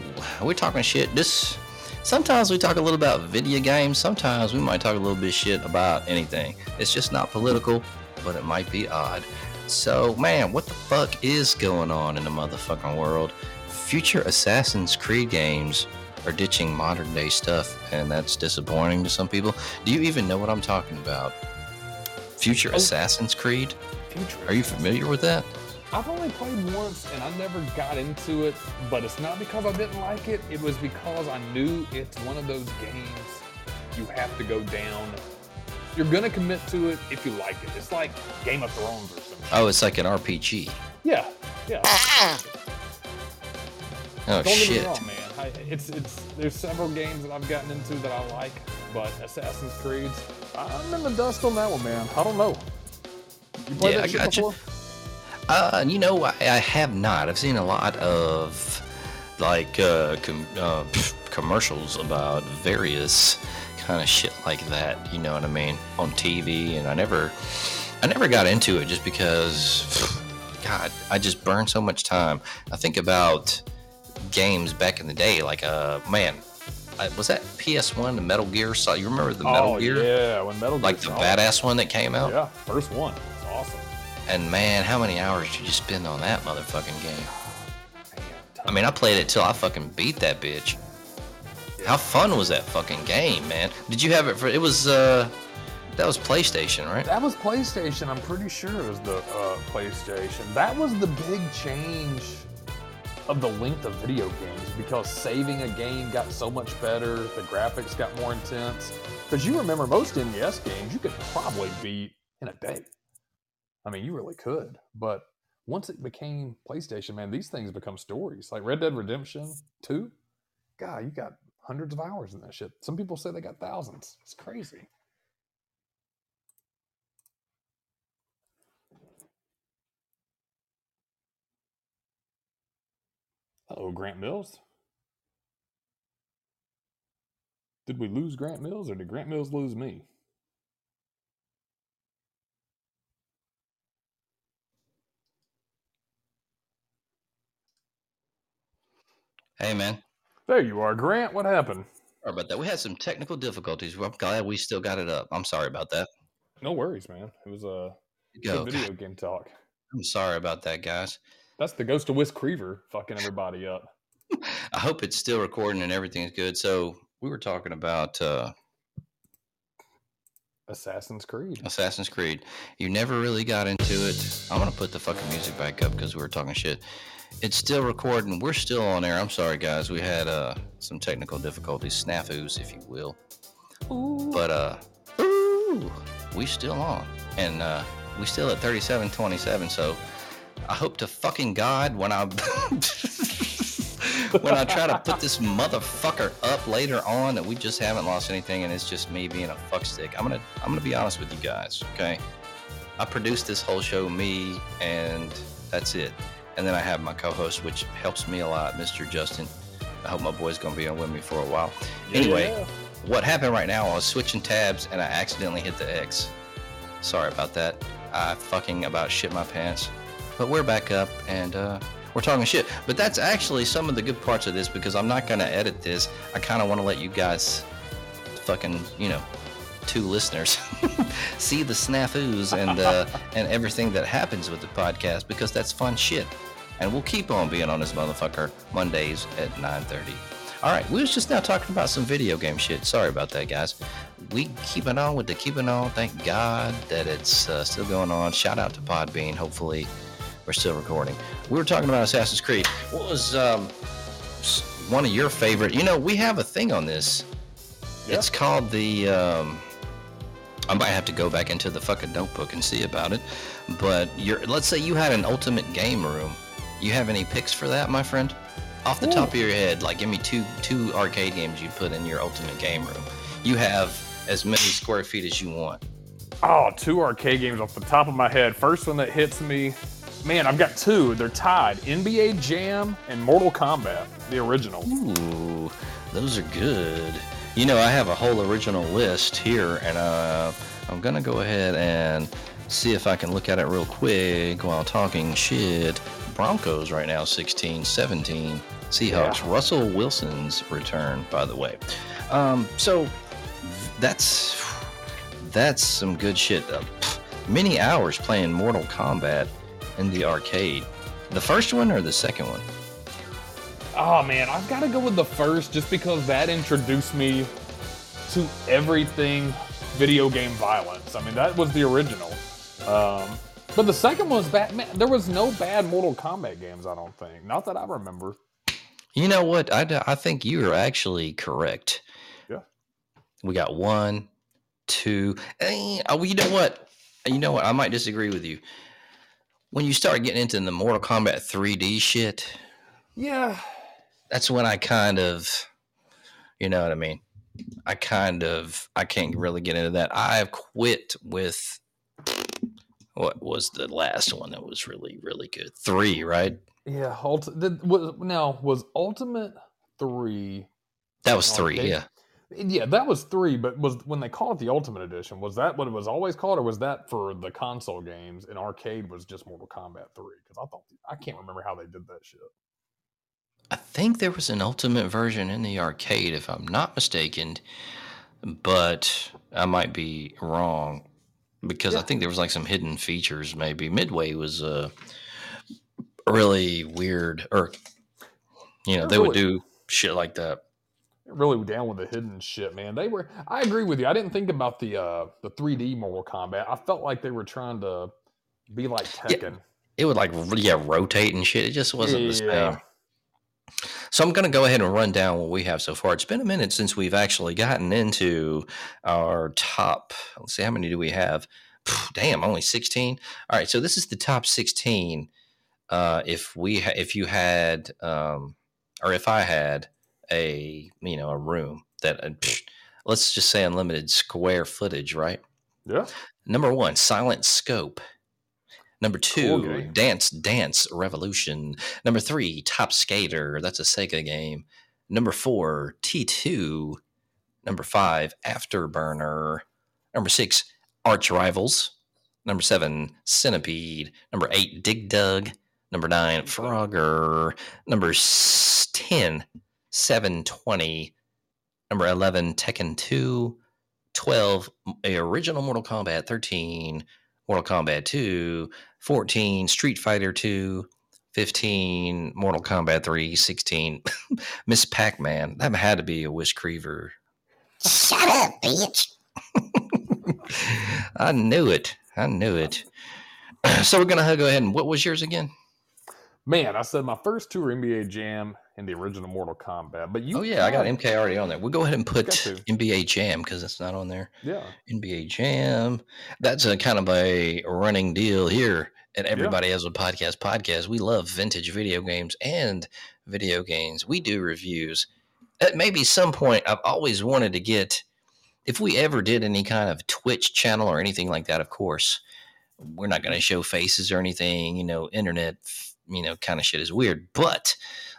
we're talking shit. This. Sometimes we talk a little about video games. Sometimes we might talk a little bit shit about anything. It's just not political, but it might be odd. So, man, what the fuck is going on in the motherfucking world? Future Assassin's Creed games are ditching modern day stuff, and that's disappointing to some people. Do you even know what I'm talking about? Future Oh. Assassin's Creed? Future Are you familiar with that? I've only played once and I never got into it, but it's not because I didn't like it. It was because I knew it's one of those games you have to go down you're gonna commit to it if you like it. It's like Game of Thrones or something. Oh, it's like an RPG. Yeah, yeah. Ah. Oh Don't get me wrong, man. I, it's it's there's several games that I've gotten into that I like, but Assassin's Creed, I'm in the dust on that one, man. I don't know. You played Yeah, that I shit gotcha. before? Uh, you know, I, I have not. I've seen a lot of like uh, com- uh, commercials about various kind of shit like that. You know what I mean on TV, and I never, I never got into it just because, God, I just burned so much time. I think about games back in the day, like uh, man, I, was that PS1, the Metal Gear? So you remember the Metal oh Gear? yeah, when Metal Gear, Like the badass one that came out. Yeah, first one. And man, how many hours did you spend on that motherfucking game? I mean, I played it till I fucking beat that bitch. How fun was that fucking game, man? Did you have it for? It was uh, that was PlayStation, right? That was PlayStation. I'm pretty sure it was the uh, PlayStation. That was the big change of the length of video games because saving a game got so much better. The graphics got more intense. Because you remember most NES games you could probably beat in a day. I mean, you really could. But once it became PlayStation, man, these things become stories. Like Red Dead Redemption 2, God, you got hundreds of hours in that shit. Some people say they got thousands. It's crazy. Oh, Grant Mills. Did we lose Grant Mills or did Grant Mills lose me? Hey, man. There you are, Grant. What happened? Sorry about that. We had some technical difficulties. I'm glad we still got it up. I'm sorry about that. No worries, man. It was a Go. good video game talk. I'm sorry about that, guys. That's the Ghost of Whis Creever fucking everybody up. I hope it's still recording and everything's good. So we were talking about uh, Assassin's Creed. Assassin's Creed. You never really got into it. I'm gonna put the fucking music back up because we were talking shit. It's still recording. We're still on air. I'm sorry, guys. We had uh, some technical difficulties, snafus, if you will. But uh, ooh, we still on, and uh, we still at 37:27. So I hope to fucking God when I when I try to put this motherfucker up later on that we just haven't lost anything, and it's just me being a fuckstick. I'm gonna I'm gonna be honest with you guys, okay? I produced this whole show, me, and that's it. And then I have my co-host, which helps me a lot, Mr. Justin. I hope my boy's gonna be on with me for a while. Anyway, Yeah. what happened right now, I was switching tabs and I accidentally hit the X. Sorry about that. I fucking about shit my pants. But we're back up and uh, we're talking shit. But that's actually some of the good parts of this because I'm not going to edit this. I kind of want to let you guys fucking, you know, two listeners see the snafus and uh, and everything that happens with the podcast because that's fun shit. And we'll keep on being on this motherfucker Mondays at 9:30. All right, we was just now talking about some video game shit. Sorry about that, guys. We keeping on with the keeping on. Thank God that it's uh, still going on. Shout out to Podbean. Hopefully, we're still recording. We were talking about Assassin's Creed. What was um, one of your favorite? You know, we have a thing on this. Yeah. It's called the. Um, I might have to go back into the fucking notebook and see about it. But you're, let's say you had an ultimate game room. You have any picks for that, my friend? Off the top of your head, like give me two two arcade games you'd put in your ultimate game room. You have as many square feet as you want. Oh, two arcade games off the top of my head. First one that hits me, man, I've got two. They're tied: NBA Jam and Mortal Kombat, the original. Ooh, those are good. You know, I have a whole original list here, and uh, I'm gonna go ahead and see if I can look at it real quick while talking shit. Broncos right now 16, 17. Seahawks. Yeah. Russell Wilson's return, by the way. Um, so that's that's some good shit. Uh, many hours playing Mortal Kombat in the arcade. The first one or the second one? Oh man, I've got to go with the first just because that introduced me to everything video game violence. I mean, that was the original. Um, but the second one was bad. Man, there was no bad Mortal Kombat games, I don't think. Not that I remember. You know what? I, I think you are actually correct. Yeah. We got one, two. Eh, oh, you know what? You know what? I might disagree with you. When you start getting into the Mortal Kombat 3D shit, Yeah. that's when I kind of, you know what I mean. I kind of I can't really get into that. I've quit with what was the last one that was really really good? Three, right? Yeah. Ulti- did, was, now, was Ultimate 3. That was three. Yeah. Yeah, that was three, but was when they called it the Ultimate Edition, was that what it was always called, or was that for the console games and arcade was just Mortal Kombat 3? Because I thought, I can't remember how they did that shit. I think there was an ultimate version in the arcade, if I'm not mistaken, but I might be wrong because I think there was like some hidden features. Maybe Midway was uh, really weird, or you know, They're would do shit like that. Really down with the hidden shit, man. They were. I agree with you. I didn't think about the uh the 3D Mortal Kombat. I felt like they were trying to be like Tekken. It would like yeah rotate and shit. It just wasn't the same. So I'm going to go ahead and run down what we have so far. It's been a minute since we've actually gotten into our top. Let's see, how many do we have? Damn, only 16. All right, so this is the top 16. Uh, if we, ha- if you had, um, or if I had a, you know, a room that, uh, let's just say unlimited square footage, right? Yeah. Number one, Silent Scope. Number two, game. Dance Dance Revolution. Number three, Top Skater. That's a Sega game. Number four, T2. Number five, Afterburner. Number six, Arch Rivals. Number seven, Centipede. Number eight, Dig Dug. Number nine, Frogger. Number s- 10, 720. Number 11, Tekken 2. 12, a original Mortal Kombat 13. Mortal Kombat 2, 14, Street Fighter 2, 15, Mortal Kombat 3, 16, Miss Pac Man. That had to be a Wish Creever. Shut up, bitch. I knew it. I knew it. So we're going to go ahead and what was yours again? Man, I said my first two were NBA Jam and the original Mortal Kombat. But you oh, yeah, I got MK already on there. We'll go ahead and put NBA Jam because it's not on there. Yeah. NBA Jam. That's a kind of a running deal here at Everybody Has a Podcast podcast. We love vintage video games and video games. We do reviews. At maybe some point, I've always wanted to get, if we ever did any kind of Twitch channel or anything like that, of course, we're not going to show faces or anything. You know, internet, you know, kind of shit is weird. But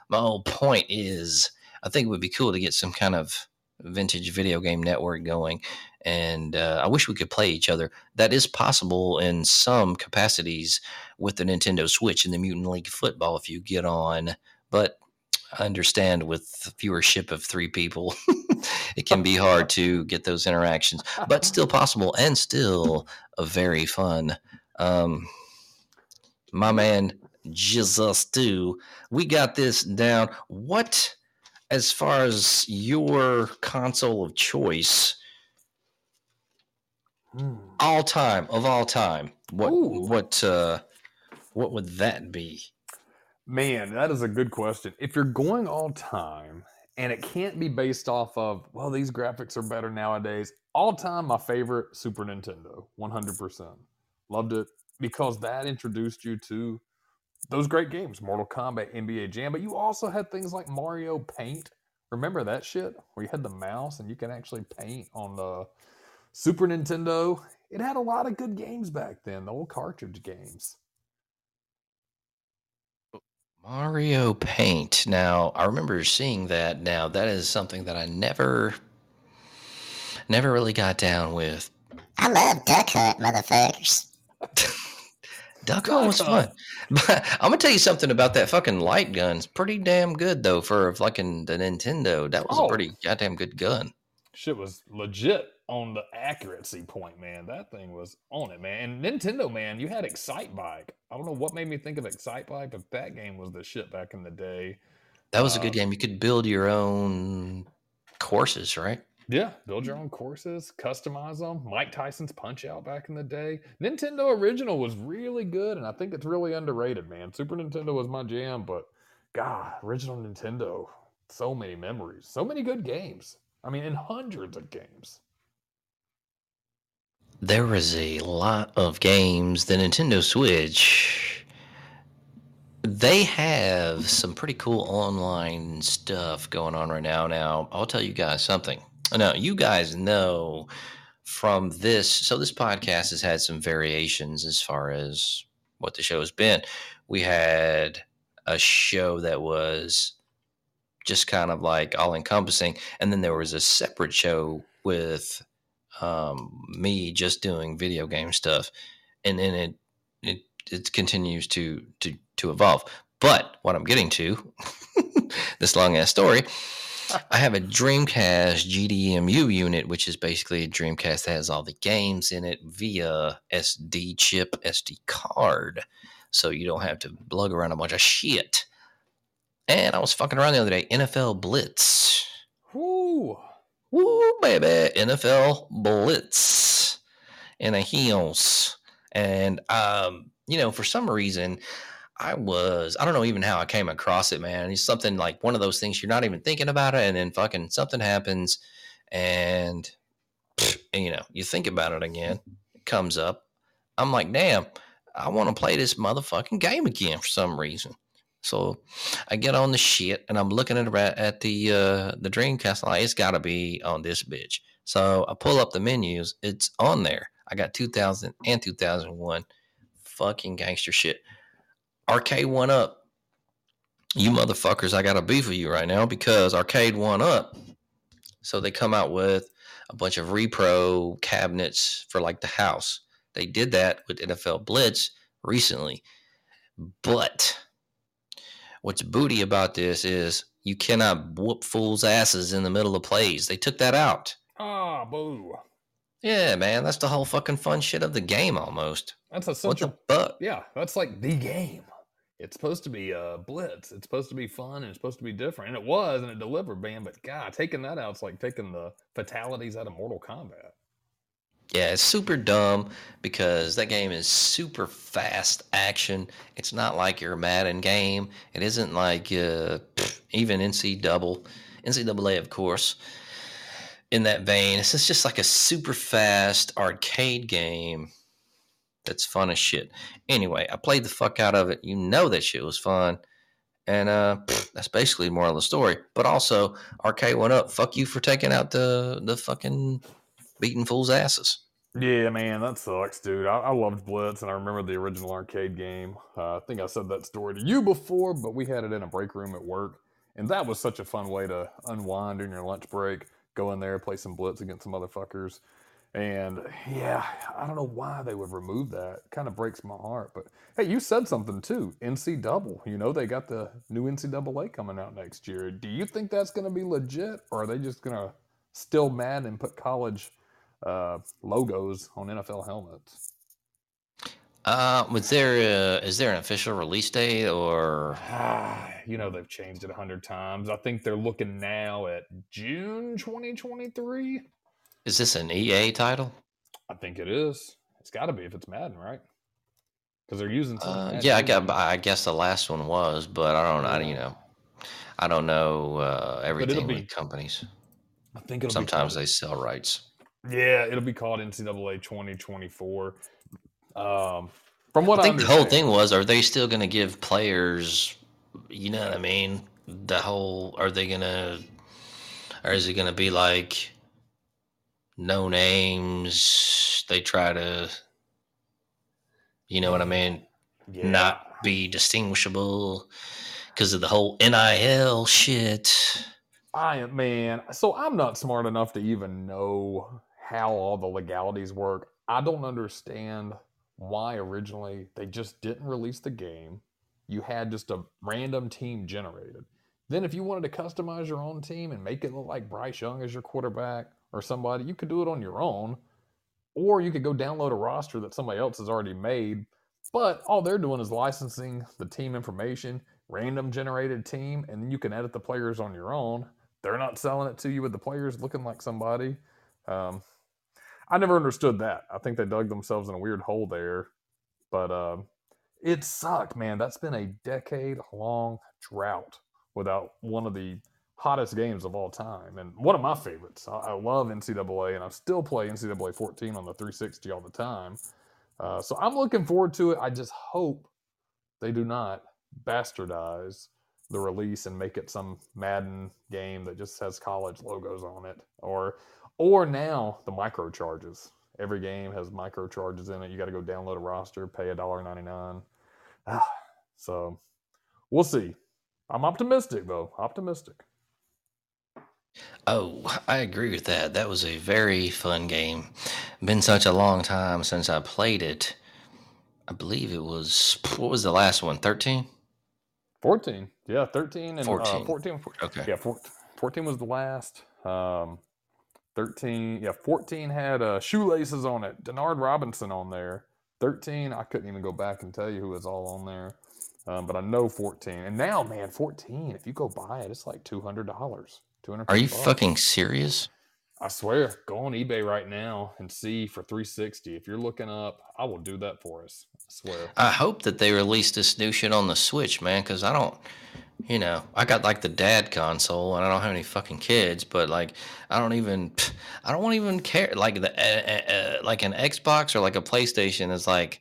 my whole point is, I think it would be cool to get some kind of vintage video game network going and uh, I wish we could play each other. That is possible in some capacities with the Nintendo Switch and the Mutant League Football if you get on, but I understand with viewership of three people, it can be hard to get those interactions, but still possible and still a very fun. Um, my man, Jesus, do we got this down? What, as far as your console of choice? Hmm. all time of all time what Ooh. what uh what would that be Man, that is a good question. If you're going all time and it can't be based off of, well, these graphics are better nowadays, all time, my favorite Super Nintendo, 100%. Loved it because that introduced you to those great games Mortal Kombat, NBA Jam, but you also had things like Mario Paint. Remember that shit where you had the mouse and you can actually paint on the Super Nintendo? It had a lot of good games back then, the old cartridge games. mario paint now i remember seeing that now that is something that i never never really got down with I love Duck Hunt, motherfuckers. duck hunt was fun but i'm gonna tell you something about that fucking light gun it's pretty damn good though for fucking the nintendo that was Oh. a pretty goddamn good gun shit was legit on the accuracy point, man. That thing was on it, man. And Nintendo, man, you had Excite Bike. I don't know what made me think of Excite Bike, but that game was the shit back in the day. that was a Uh, good game you could build your own courses right Yeah, build your mm. own courses, customize them. Mike Tyson's Punch Out back in the day. Nintendo Original was really good, and I think it's really underrated, man. Super Nintendo was my jam, but God, original Nintendo, so many memories, so many good games. I mean, in hundreds of games. there was a lot of games. The Nintendo Switch, they have some pretty cool online stuff going on right now. Now, I'll tell you guys something. Now, you guys know from this, so this podcast has had some variations as far as what the show has been. We had a show that was just kind of like all encompassing, and then there was a separate show with um, me just doing video game stuff, and then it it it continues to to to evolve. But what I'm getting to, this long ass story, I have a Dreamcast GDEMU unit, which is basically a Dreamcast that has all the games in it via SD chip, SD card. So you don't have to lug around a bunch of shit. And I was fucking around the other day. NFL Blitz. Woo! Woo, baby. NFL Blitz. And a heels. And, um, you know, for some reason, I was, I don't know even how I came across it, man. It's something like one of those things you're not even thinking about it, and then fucking something happens, and, and you know, you think about it again, it comes up. I'm like, damn, I want to play this motherfucking game again for some reason. So I get on the shit and I'm looking at at the uh, the Dreamcast. Like, it's got to be on this bitch. So I pull up the menus. It's on there. I got 2000 and 2001. Fucking gangster shit. Arcade1Up. You motherfuckers, I got a beef with you right now because Arcade1Up. So they come out with a bunch of repro cabinets for like the house. They did that with NFL Blitz recently. But what's booty about this is you cannot whoop fools' asses in the middle of plays. They took that out. Ah, boo. Yeah, man, that's the whole fucking fun shit of the game almost. That's a What the fuck? Yeah, that's like the game. It's supposed to be a blitz. It's supposed to be fun and it's supposed to be different. And it was, and it delivered, man. But God, taking that out, it's like taking the fatalities out of Mortal Kombat. Yeah, it's super dumb because that game is super fast action. It's not like your Madden game. It isn't like uh, even NC double, NCAA, of course. In that vein, it's just like a super fast arcade game that's fun as shit. Anyway, I played the fuck out of it. You know that shit was fun. And uh, that's basically moral of the story. But also, Arcade1Up. Fuck you for taking out the the fucking beating fools' asses. Yeah, man, that sucks, dude. I, I loved Blitz, and I remember the original arcade game. Uh, I think I said that story to you before, but we had it in a break room at work, and that was such a fun way to unwind during your lunch break. Go in there, play some Blitz against some motherfuckers, and yeah, I don't know why they would remove that. Kind of breaks my heart. But hey, you said something too. NC Double. You know they got the new NCAA coming out next year. Do you think that's going to be legit, or are they just going to still mad and put college? uh, logos on NFL helmets. Uh, was there a, is there an official release date or you know they've changed it a hundred times. I think they're looking now at June 2023. Is this an EA title? I think it is. It's got to be if it's Madden, right? Because they're using. Uh, yeah, I got. I guess the last one was, but I don't. I you know, I don't know uh, everything be- companies. I think it'll Sometimes be they sell rights. Yeah, it'll be called NCAA 2024. Um, from what I I, think the whole thing was: Are they still going to give players? You know what I mean? The whole. Are they going to? Or is it going to be like no names? They try to. You know what I mean? yeah. not be distinguishable because of the whole NIL shit. I am man. So I'm not smart enough to even know how all the legalities work. I don't understand why originally they just didn't release the game. You had just a random team generated. Then if you wanted to customize your own team and make it look like Bryce Young as your quarterback or somebody, you could do it on your own. Or you could go download a roster that somebody else has already made. But all they're doing is licensing the team information, random generated team, and then you can edit the players on your own. They're not selling it to you with the players looking like somebody. Um, I never understood that. I think they dug themselves in a weird hole there. But um, it sucked, man. That's been a decade long drought without one of the hottest games of all time and one of my favorites. I, I love NCAA and I still play NCAA 14 on the 360 all the time. Uh, so I'm looking forward to it. I just hope they do not bastardize the release and make it some Madden game that just has college logos on it, or or now the micro charges. Every game has micro charges in it. You got to go download a roster, pay a dollar ninety nine. so we'll see. I'm optimistic though. Optimistic. Oh, I agree with that. That was a very fun game. Been such a long time since I played it. I believe it was what was the last one? 13? 14. Yeah, 13 and 14. Uh, 14. Okay. Yeah, four, 14 was the last. Um, 13, yeah, 14 had uh, shoelaces on it. Denard Robinson on there. 13, I couldn't even go back and tell you who was all on there. Um, but I know 14. And now, man, 14, if you go buy it, it's like $200. 200 Are you bucks. fucking serious? I swear, go on eBay right now and see for 360. If you're looking up, I will do that for us. I swear. I hope that they release this new shit on the Switch, man, because I don't, you know, I got like the dad console and I don't have any fucking kids, but like, I don't even, I don't even care. Like the, uh, uh, like an Xbox or like a PlayStation is like,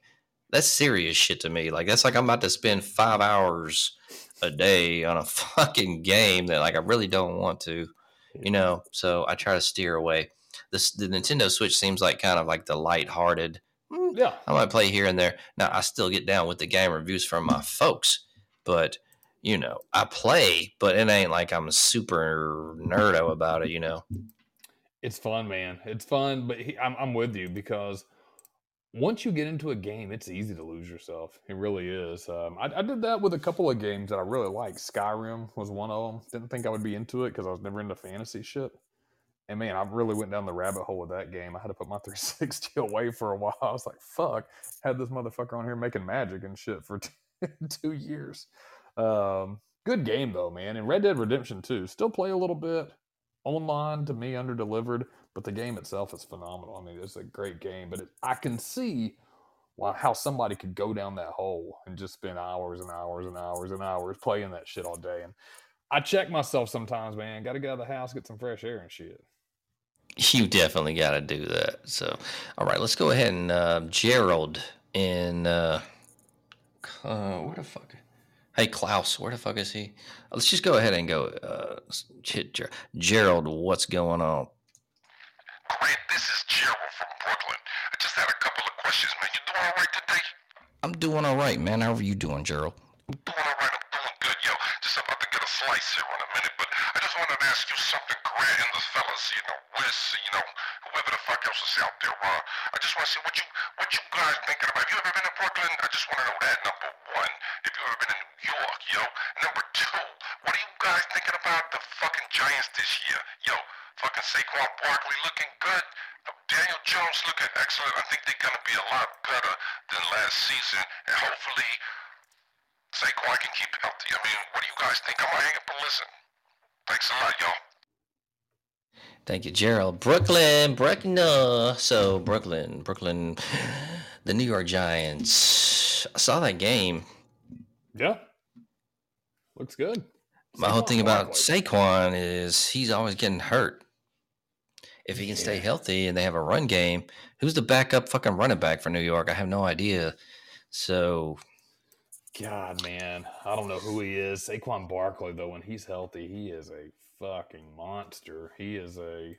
that's serious shit to me. Like, that's like I'm about to spend five hours a day on a fucking game that like I really don't want to, you know. So I try to steer away. This the Nintendo Switch seems like kind of like the lighthearted. "Mm, Yeah. I might play here and there. Now I still get down with the game reviews from my folks, but you know I play, but it ain't like I'm a super nerdo about it. You know. It's fun, man. It's fun, but he, I'm, I'm with you because once you get into a game, it's easy to lose yourself. It really is. Um, I, I did that with a couple of games that I really like. Skyrim was one of them. Didn't think I would be into it because I was never into fantasy shit. And man, I really went down the rabbit hole with that game. I had to put my 360 away for a while. I was like, fuck, had this motherfucker on here making magic and shit for two years. Um, good game though, man. And Red Dead Redemption 2, still play a little bit online to me under delivered, but the game itself is phenomenal. I mean, it's a great game, but it, I can see why how somebody could go down that hole and just spend hours and hours and hours and hours playing that shit all day. And I check myself sometimes, man. Got to get out of the house, get some fresh air and shit. You definitely got to do that. So, all right, let's go ahead and uh, Gerald in uh, uh, where the fuck? Hey Klaus, where the fuck is he? Let's just go ahead and go. Uh, Ger- Ger- Gerald, what's going on? Grant, this is Gerald from Brooklyn. I just had a couple of questions, man. You doing all right today? I'm doing all right, man. How are you doing, Gerald? Doing all right. I'm doing good, yo. Just about to get a slice here in a minute, but I just wanted to ask you something, Grant and the fellas, you know, Wiz, you know, whoever the fuck else is out there. Uh, I just want to see what you what you guys thinking about. Have you ever been to Brooklyn? I just want to know that. Number one, if you ever been in New York, yo. Number two, what are you guys thinking about the fucking Giants this year, yo? Fucking Saquon Barkley looking good. Daniel Jones looking excellent. I think they're gonna be a lot better than last season, and hopefully Saquon can keep healthy. I mean, what do you guys think? I'm gonna hang up and listen. Thanks a lot, y'all. Thank you, Gerald. Brooklyn, Brooklyn. So Brooklyn, Brooklyn, the New York Giants. I saw that game. Yeah. Looks good. My whole thing about. Saquon is he's always getting hurt. If he can stay Yeah. healthy and they have a run game, who's the backup fucking running back for New York? I have no idea. So God, man, I don't know who he is. Saquon Barkley, though, when he's healthy, he is a fucking monster. He is a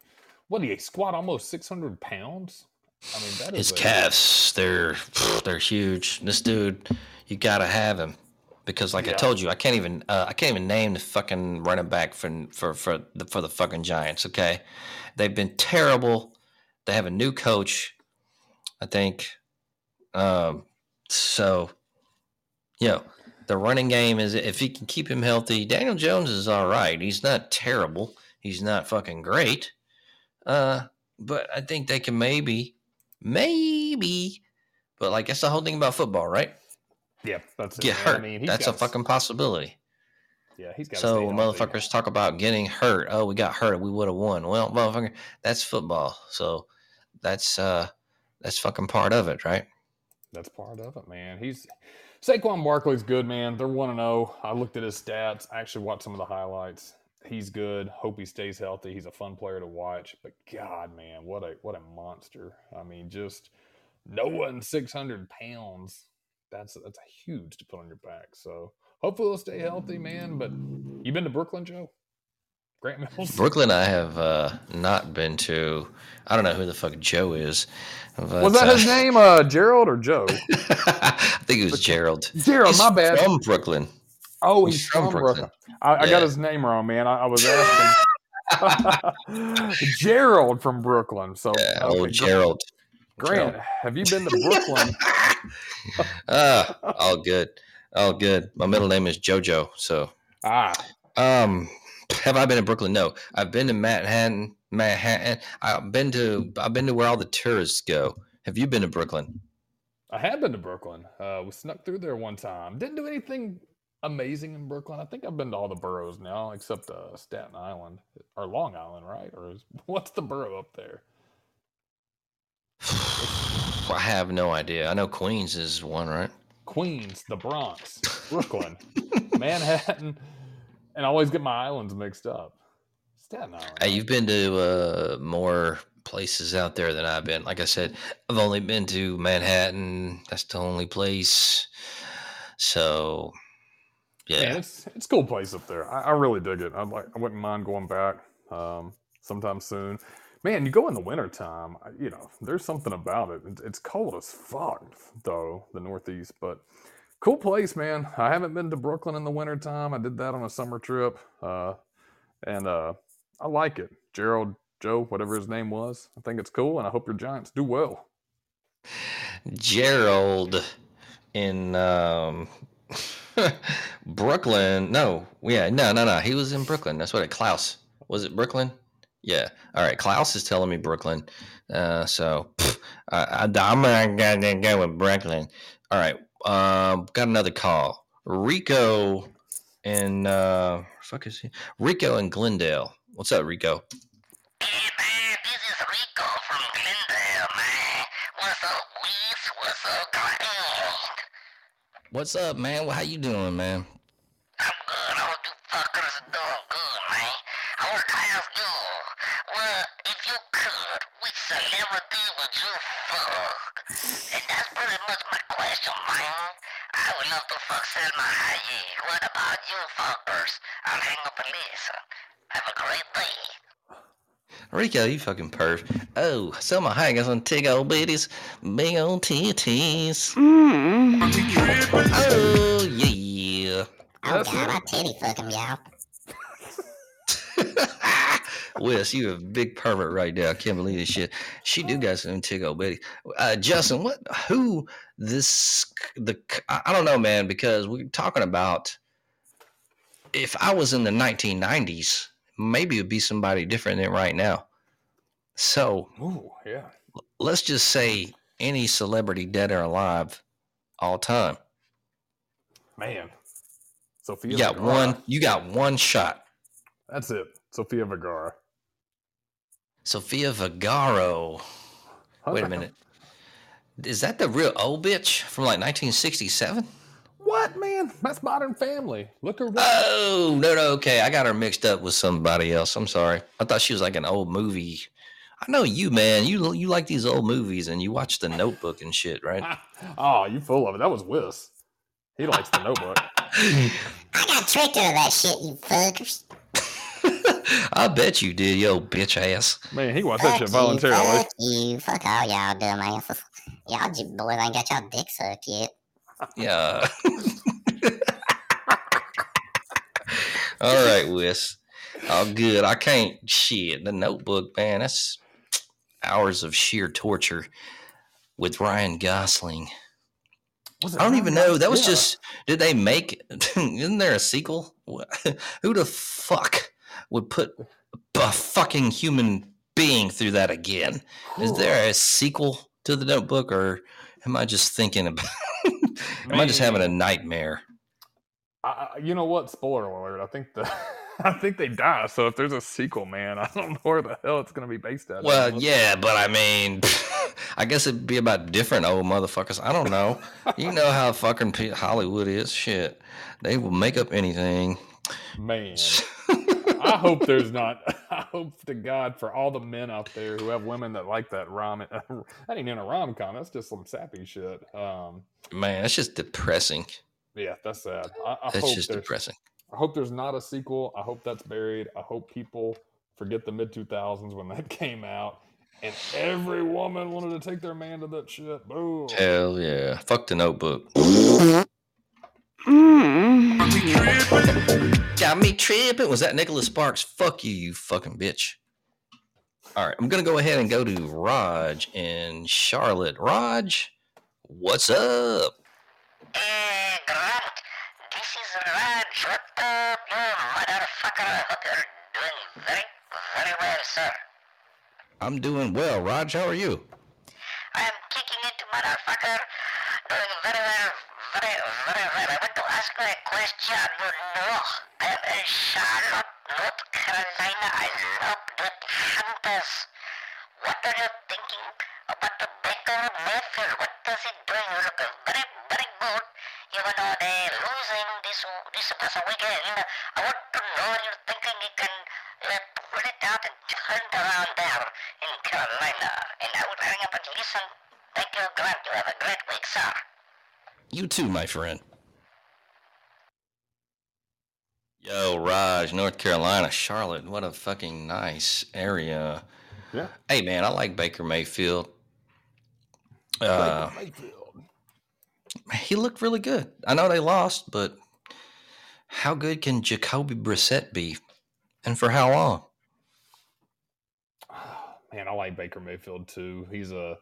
what? He squat almost six hundred pounds. I mean, that is his a- calves, they're they're huge. This dude, you gotta have him because, like I told you, I can't even uh, I can't even name the fucking running back for for for the for the fucking Giants. Okay, they've been terrible. They have a new coach, I think. Um, so, you know, the running game is if he can keep him healthy. Daniel Jones is all right. He's not terrible. He's not fucking great. Uh, but I think they can maybe, maybe, but like that's the whole thing about football, right? Yeah, that's it. Get hurt. I mean, that's a fucking possibility. Yeah, he's got. So motherfuckers talk about getting hurt, oh, we got hurt, we would have won. Well, motherfucker, that's football. So that's uh that's fucking part of it, right? That's part of it, man. He's Saquon Barkley's good, man. They're one and zero. I looked at his stats. I actually watched some of the highlights. he's good. Hope he stays healthy. He's a fun player to watch. But God, man, what a what a monster! I mean, just no one six hundred pounds. That's that's a huge to put on your back. So hopefully he'll stay healthy, man. But you been to Brooklyn, Joe? Grant Mills. Brooklyn, I have uh, not been to. I don't know who the fuck Joe is. But, Was that uh, his name, uh, Gerald or Joe? I think it was Gerald. Gerald, He's my bad. From Brooklyn. Oh, He's he's, from from, Brooklyn. Brooklyn. I, I got his name wrong, man. I, I was asking. Gerald from Brooklyn. So, Yeah, okay, old Gr- Gerald. Grant, have you been to Brooklyn? Ah, all good. All good. My middle name is JoJo. So, ah, um, have I been to Brooklyn? No. I've been to Manhattan. Manhattan. I've been to. I've been to where all the tourists go. Have you been to Brooklyn? I have been to Brooklyn. Uh, we snuck through there one time. Didn't do anything amazing in Brooklyn. I think I've been to all the boroughs now, except uh, Staten Island or Long Island, right? Or is, what's the borough up there? I have no idea. I know Queens is one, right? Queens, the Bronx, Brooklyn, Manhattan, and I always get my islands mixed up. Staten Island. Hey, you've been to uh, more places out there than I've been. Like I said, I've only been to Manhattan. That's the only place. So, Man, yeah. it's it's a cool place up there. I, I really dig it. I like. I wouldn't mind going back um, sometime soon. Man, you go in the wintertime, you know, there's something about it. It's, it's cold as fuck, though, the Northeast. But cool place, man. I haven't been to Brooklyn in the wintertime. I did that on a summer trip, uh, and uh, I like it. Gerald, Joe, whatever his name was, I think it's cool, and I hope your Giants do well. Gerald in um, Brooklyn. No, yeah, no, no, no. He was in Brooklyn. That's what it. Klaus was it Brooklyn? Yeah. All right. Klaus is telling me Brooklyn. Uh, so pff, I, I, I'm gonna go- with Brooklyn. All right. Um, got another call. Rico and uh, fuck is he? Rico in Glendale. What's up, Rico? Hey man, this is Rico from Glendale, man. What's up, Weez? What's up, Grant? What's up, man? Well, how you doing, man? I'm good. All you fuckers are doing good, man. I want to ask you, well, if you could, which celebrity would you fuck? And that's pretty much my question, man. I would love to fuck Salma Hayek. What about you fuckers? I'll hang up a list. Have a great day. Rico, you fucking perv. Oh, Salma Hayek got on tig old bitties, big old titties. Oh, yeah. Oh That's god, it. I titty fuck him, y'all. Wes, you a big pervert right now. I can't believe this shit. She do got some tig old bitties. Uh, Justin, what, who, this, the, I don't know, man, because we're talking about if I was in the 1990s, maybe it would be somebody different than right now. So, Ooh, yeah. let's just say any celebrity dead or alive all time Man. Sophia you got Vergara. one you got one shot That's it. Sophia Vergara. Sophia vergara wait a minute is that the real old bitch from like 1967 What, man? That's Modern Family. Look her oh no no okay i got her mixed up with somebody else i'm sorry i thought she was like an old movie i know you man you you like these old movies and you watch the notebook and shit right oh, you full of it. That was Wiss. He likes the notebook. I got tricked into that shit, you fuckers. I bet you did you old bitch ass Man, he watched that shit voluntarily. fuck you, fuck all y'all dumbasses. Y'all boys ain't got y'all dick sucked yet. Yeah. All right, Wes. All good. I can't shit. The notebook, man, that's hours of sheer torture with Ryan Gosling. I don't even know. That was Gosling? just did they make isn't there a sequel? Who the fuck would put a fucking human being through that again? Is there a sequel to the notebook or am I just thinking about am I just having a nightmare? I, you know what? Spoiler alert. I think the I think they die. So if there's a sequel, man, I don't know where the hell it's gonna be based at. Well, yeah, but I mean, I guess it'd be about different old motherfuckers. I don't know. You know how fucking Hollywood is. Shit, they will make up anything. man. I, hope there's not. I hope to God for all the men out there who have women that like that rom. that ain't in a rom com. That's just some sappy shit. Um, Man, that's just depressing. yeah, that's sad. I, I That's hope just depressing. I hope there's not a sequel. I hope that's buried. I hope people forget the mid 2000s when that came out, and every woman wanted to take their man to that shit. Boom. Hell yeah. Fuck the notebook. Mm. Got me tripping. Was that Nicholas Sparks? Fuck you, you fucking bitch. All right, I'm gonna go ahead and go to Raj in Charlotte. Raj, what's up? Hey, Grant, this is Raj. What up, you motherfucker? I hope you're doing very, very well, sir. I'm doing well. Raj, how are you? I'm kicking it, motherfucker. Doing very well, very, very well. I want to ask you a question. You know, I am in Charlotte, North Carolina. I love the Panthers. What are you thinking about the Baker Mayfield? What does he do? You look very, very good. Even though they're losing this this past weekend, I want to know what you're thinking you can uh, pull it out and turn it around there in Carolina. And I would hang up and listen. Thank you, Grant. You have a great week, sir. You too, my friend. Yo, Raj, North Carolina, Charlotte. What a fucking nice area. Yeah. Hey, man, I like Baker Mayfield. Uh, Baker Mayfield. he looked really good. I know they lost, but how good can Jacoby Brissett be? And for how long? Man, I like Baker Mayfield too. He's a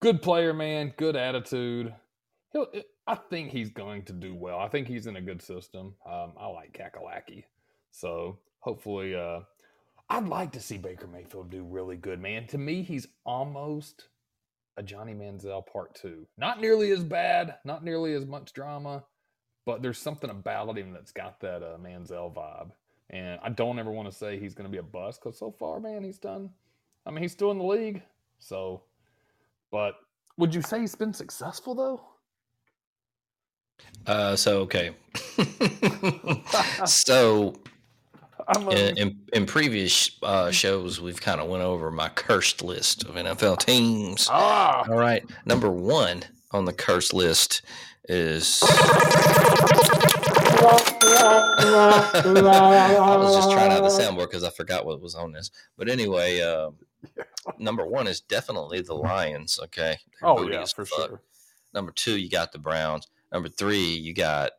good player, man. Good attitude. He'll. I think he's going to do well. I think he's in a good system. Um, I like Kakalaki, so hopefully, uh, I'd like to see Baker Mayfield do really good, man. To me, he's almost a Johnny Manziel Part Two. Not nearly as bad, not nearly as much drama, but there's something about him that's got that uh, Manziel vibe. And I don't ever want to say he's going to be a bust because so far, man, he's done. I mean, he's still in the league. So, but would you say he's been successful though? Uh, so okay. so in, in, in previous uh, shows, we've kind of went over my cursed list of NFL teams. ah, All right, number one on the cursed list is. I was just trying out the soundboard because I forgot what was on this. But anyway, uh, number one is definitely the Lions. Okay. They're oh yeah, for fuck. sure. Number two, you got the Browns. Number three, you got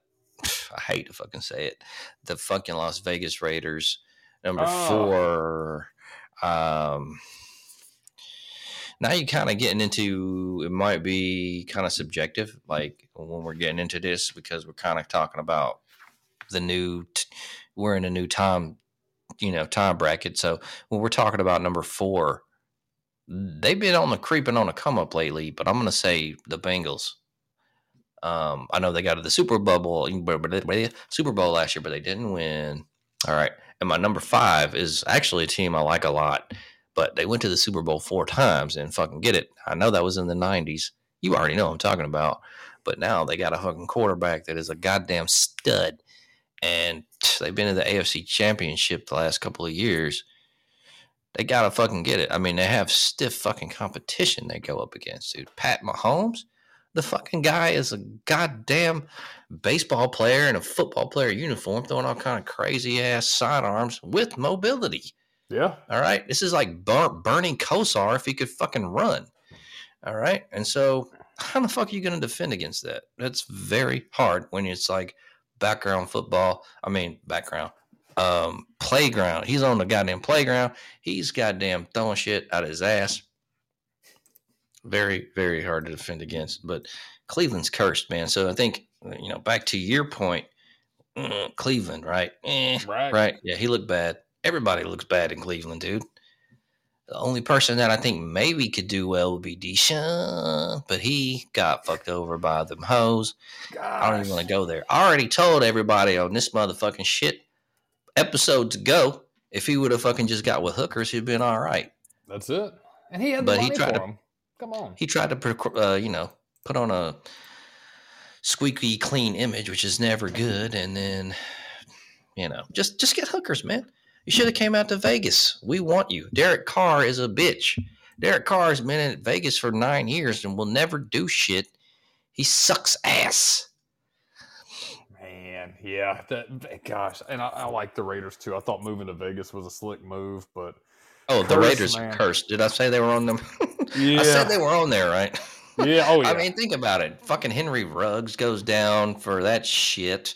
I hate to fucking say it, the fucking Las Vegas Raiders. Number Oh. four, um, now you're kind of getting into it might be kind of subjective, like when we're getting into this because we're kind of talking about the new. T- we're in a new time, you know, time bracket. So when we're talking about number four, they've been on the creeping on a come up lately, but I'm going to say the Bengals. Um, I know they got to the Super Bowl, Super Bowl last year, but they didn't win. All right, and my number five is actually a team I like a lot, but they went to the Super Bowl four times and fucking get it. I know that was in the '90s. You already know I'm talking about, but now they got a fucking quarterback that is a goddamn stud, and they've been in the AFC Championship the last couple of years they gotta fucking get it. I mean, they have stiff fucking competition they go up against, dude. Pat Mahomes, the fucking guy is a goddamn baseball player in a football player uniform, throwing all kind of crazy ass sidearms with mobility. Yeah, All right, this is like Bur- Bernie Kosar if he could fucking run. All right, and so how the fuck are you gonna defend against that? That's very hard when it's like background football. I mean, background um playground. He's on the goddamn playground. He's goddamn throwing shit out of his ass. Very, very hard to defend against. But Cleveland's cursed, man. So I think you know, back to your point, mm, Cleveland, right? Eh, right. right. Yeah, he looked bad. Everybody looks bad in Cleveland, dude. The only person that I think maybe could do well would be Deshaun, but he got fucked over by them hoes. I don't even want to go there. I already told everybody on this motherfucking shit episodes ago if he would have fucking just got with hookers, he'd been all right. That's it. And he had the But he tried to- him. Come on. He tried to, uh, you know, put on a squeaky clean image, which is never good, and then, you know, just just get hookers, man. You should have came out to Vegas. We want you. Derek Carr is a bitch. Derek Carr has been in Vegas for nine years and will never do shit. He sucks ass. Man, yeah, that gosh, and I, I like the Raiders too. I thought moving to Vegas was a slick move, but Oh, the Curse, Raiders are cursed. Did I say they were on them? Yeah, I said they were on there, right? yeah, oh yeah, I mean, think about it. Fucking Henry Ruggs goes down for that shit.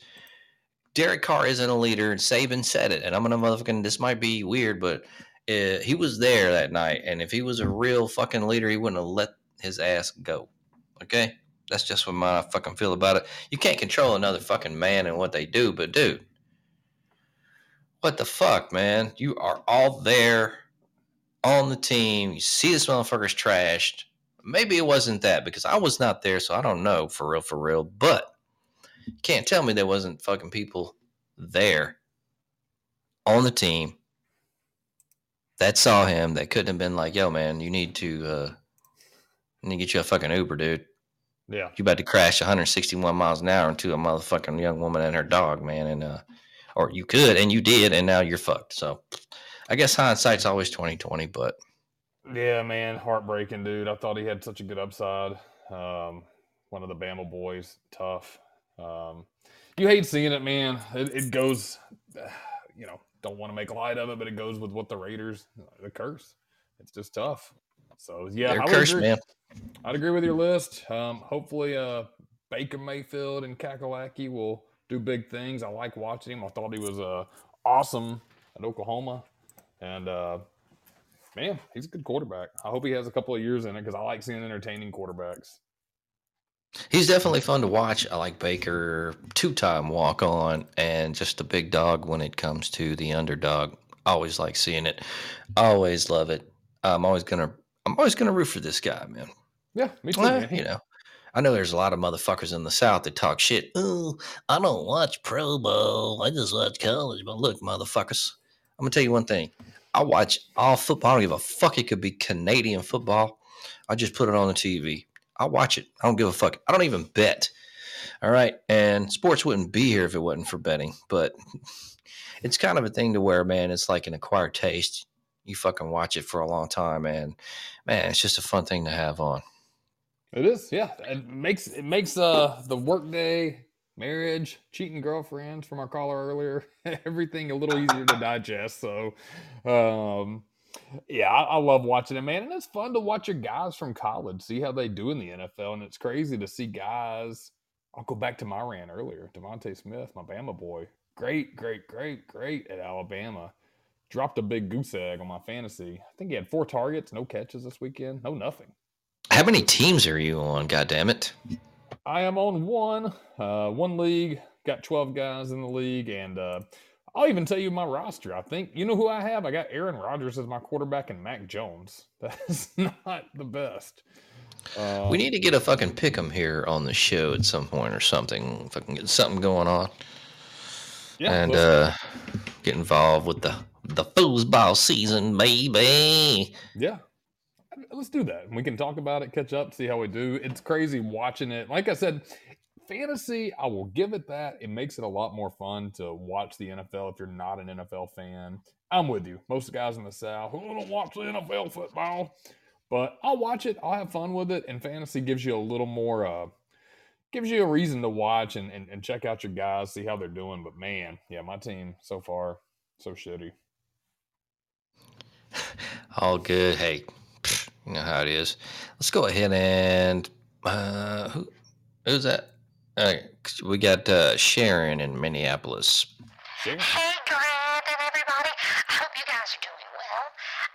Derek Carr isn't a leader, and Saban said it. And I'm gonna motherfucking. This might be weird, but uh, he was there that night. And if he was a real fucking leader, he wouldn't have let his ass go. Okay, that's just what my fucking feel about it. You can't control another fucking man and what they do, but dude, what the fuck, man? You are all there on the team. You see this motherfucker's trashed. Maybe it wasn't that because I was not there, so I don't know for real, for real. But can't tell me there wasn't fucking people there on the team that saw him that couldn't have been like, "Yo, man, you need to, uh, need to get you a fucking Uber, dude. yeah. You about to crash 161 miles an hour into a motherfucking young woman and her dog, man, and uh, or you could and you did, and now you're fucked. So, I guess hindsight's always 2020, but Yeah, man, heartbreaking, dude. I thought he had such a good upside. Um, one of the Bama boys, tough. Um, you hate seeing it, man. It, it goes, you know, don't want to make light of it, but it goes with what the Raiders, the curse. It's just tough. So yeah, they're I cursed, agree. man. I'd agree with your list. Um, hopefully, uh, Baker Mayfield and Kakalaki will do big things. I like watching him. I thought he was uh, awesome at Oklahoma, and uh, man, he's a good quarterback. I hope he has a couple of years in it because I like seeing entertaining quarterbacks. He's definitely fun to watch. I like Baker, two time walk on, and just a big dog when it comes to the underdog. Always like seeing it. Always love it. I'm always gonna I'm always gonna root for this guy, man. Yeah, me too. You know. I know there's a lot of motherfuckers in the South that talk shit. Oh, I don't watch Pro Bowl. I just watch college. But look, motherfuckers, I'm gonna tell you one thing. I watch all football. I don't give a fuck. It could be Canadian football. I just put it on the TV. I watch it. I don't give a fuck. I don't even bet. All right. And sports wouldn't be here if it wasn't for betting. But it's kind of a thing to where, man, it's like an acquired taste. You fucking watch it for a long time, and man, it's just a fun thing to have on. It is, yeah. It makes it makes uh the workday, marriage, cheating girlfriends from our caller earlier, everything a little easier to digest. So, um, yeah, I, I love watching it, man, and it's fun to watch your guys from college see how they do in the NFL, and it's crazy to see guys. I'll go back to my rant earlier. DeVonta Smith, my Bama boy, great, great, great, great at Alabama. Dropped a big goose egg on my fantasy. I think he had four targets, no catches this weekend, no nothing. How many teams are you on? God damn it! I am on one, uh, one league. Got twelve guys in the league, and uh, I'll even tell you my roster. I think you know who I have. I got Aaron Rodgers as my quarterback and Mac Jones. That's not the best. Uh, We need to get a fucking pick 'em here on the show at some point or something. Fucking get something going on yeah, and uh, get involved with the the foosball season, baby. yeah. Let's do that. We can talk about it, catch up, see how we do. It's crazy watching it. Like I said, fantasy, I will give it that. It makes it a lot more fun to watch the NFL if you're not an NFL fan. I'm with you. Most guys in the South, who don't watch the NFL football. But I'll watch it. I'll have fun with it. And fantasy gives you a little more uh gives you a reason to watch and, and, and check out your guys, see how they're doing. But man, yeah, my team so far, so shitty. All good. Hey, you know how it is. Let's go ahead and uh, who who's that? Uh, we got uh, Sharon in Minneapolis. Sure. Hey, Grant and everybody. I hope you guys are doing well.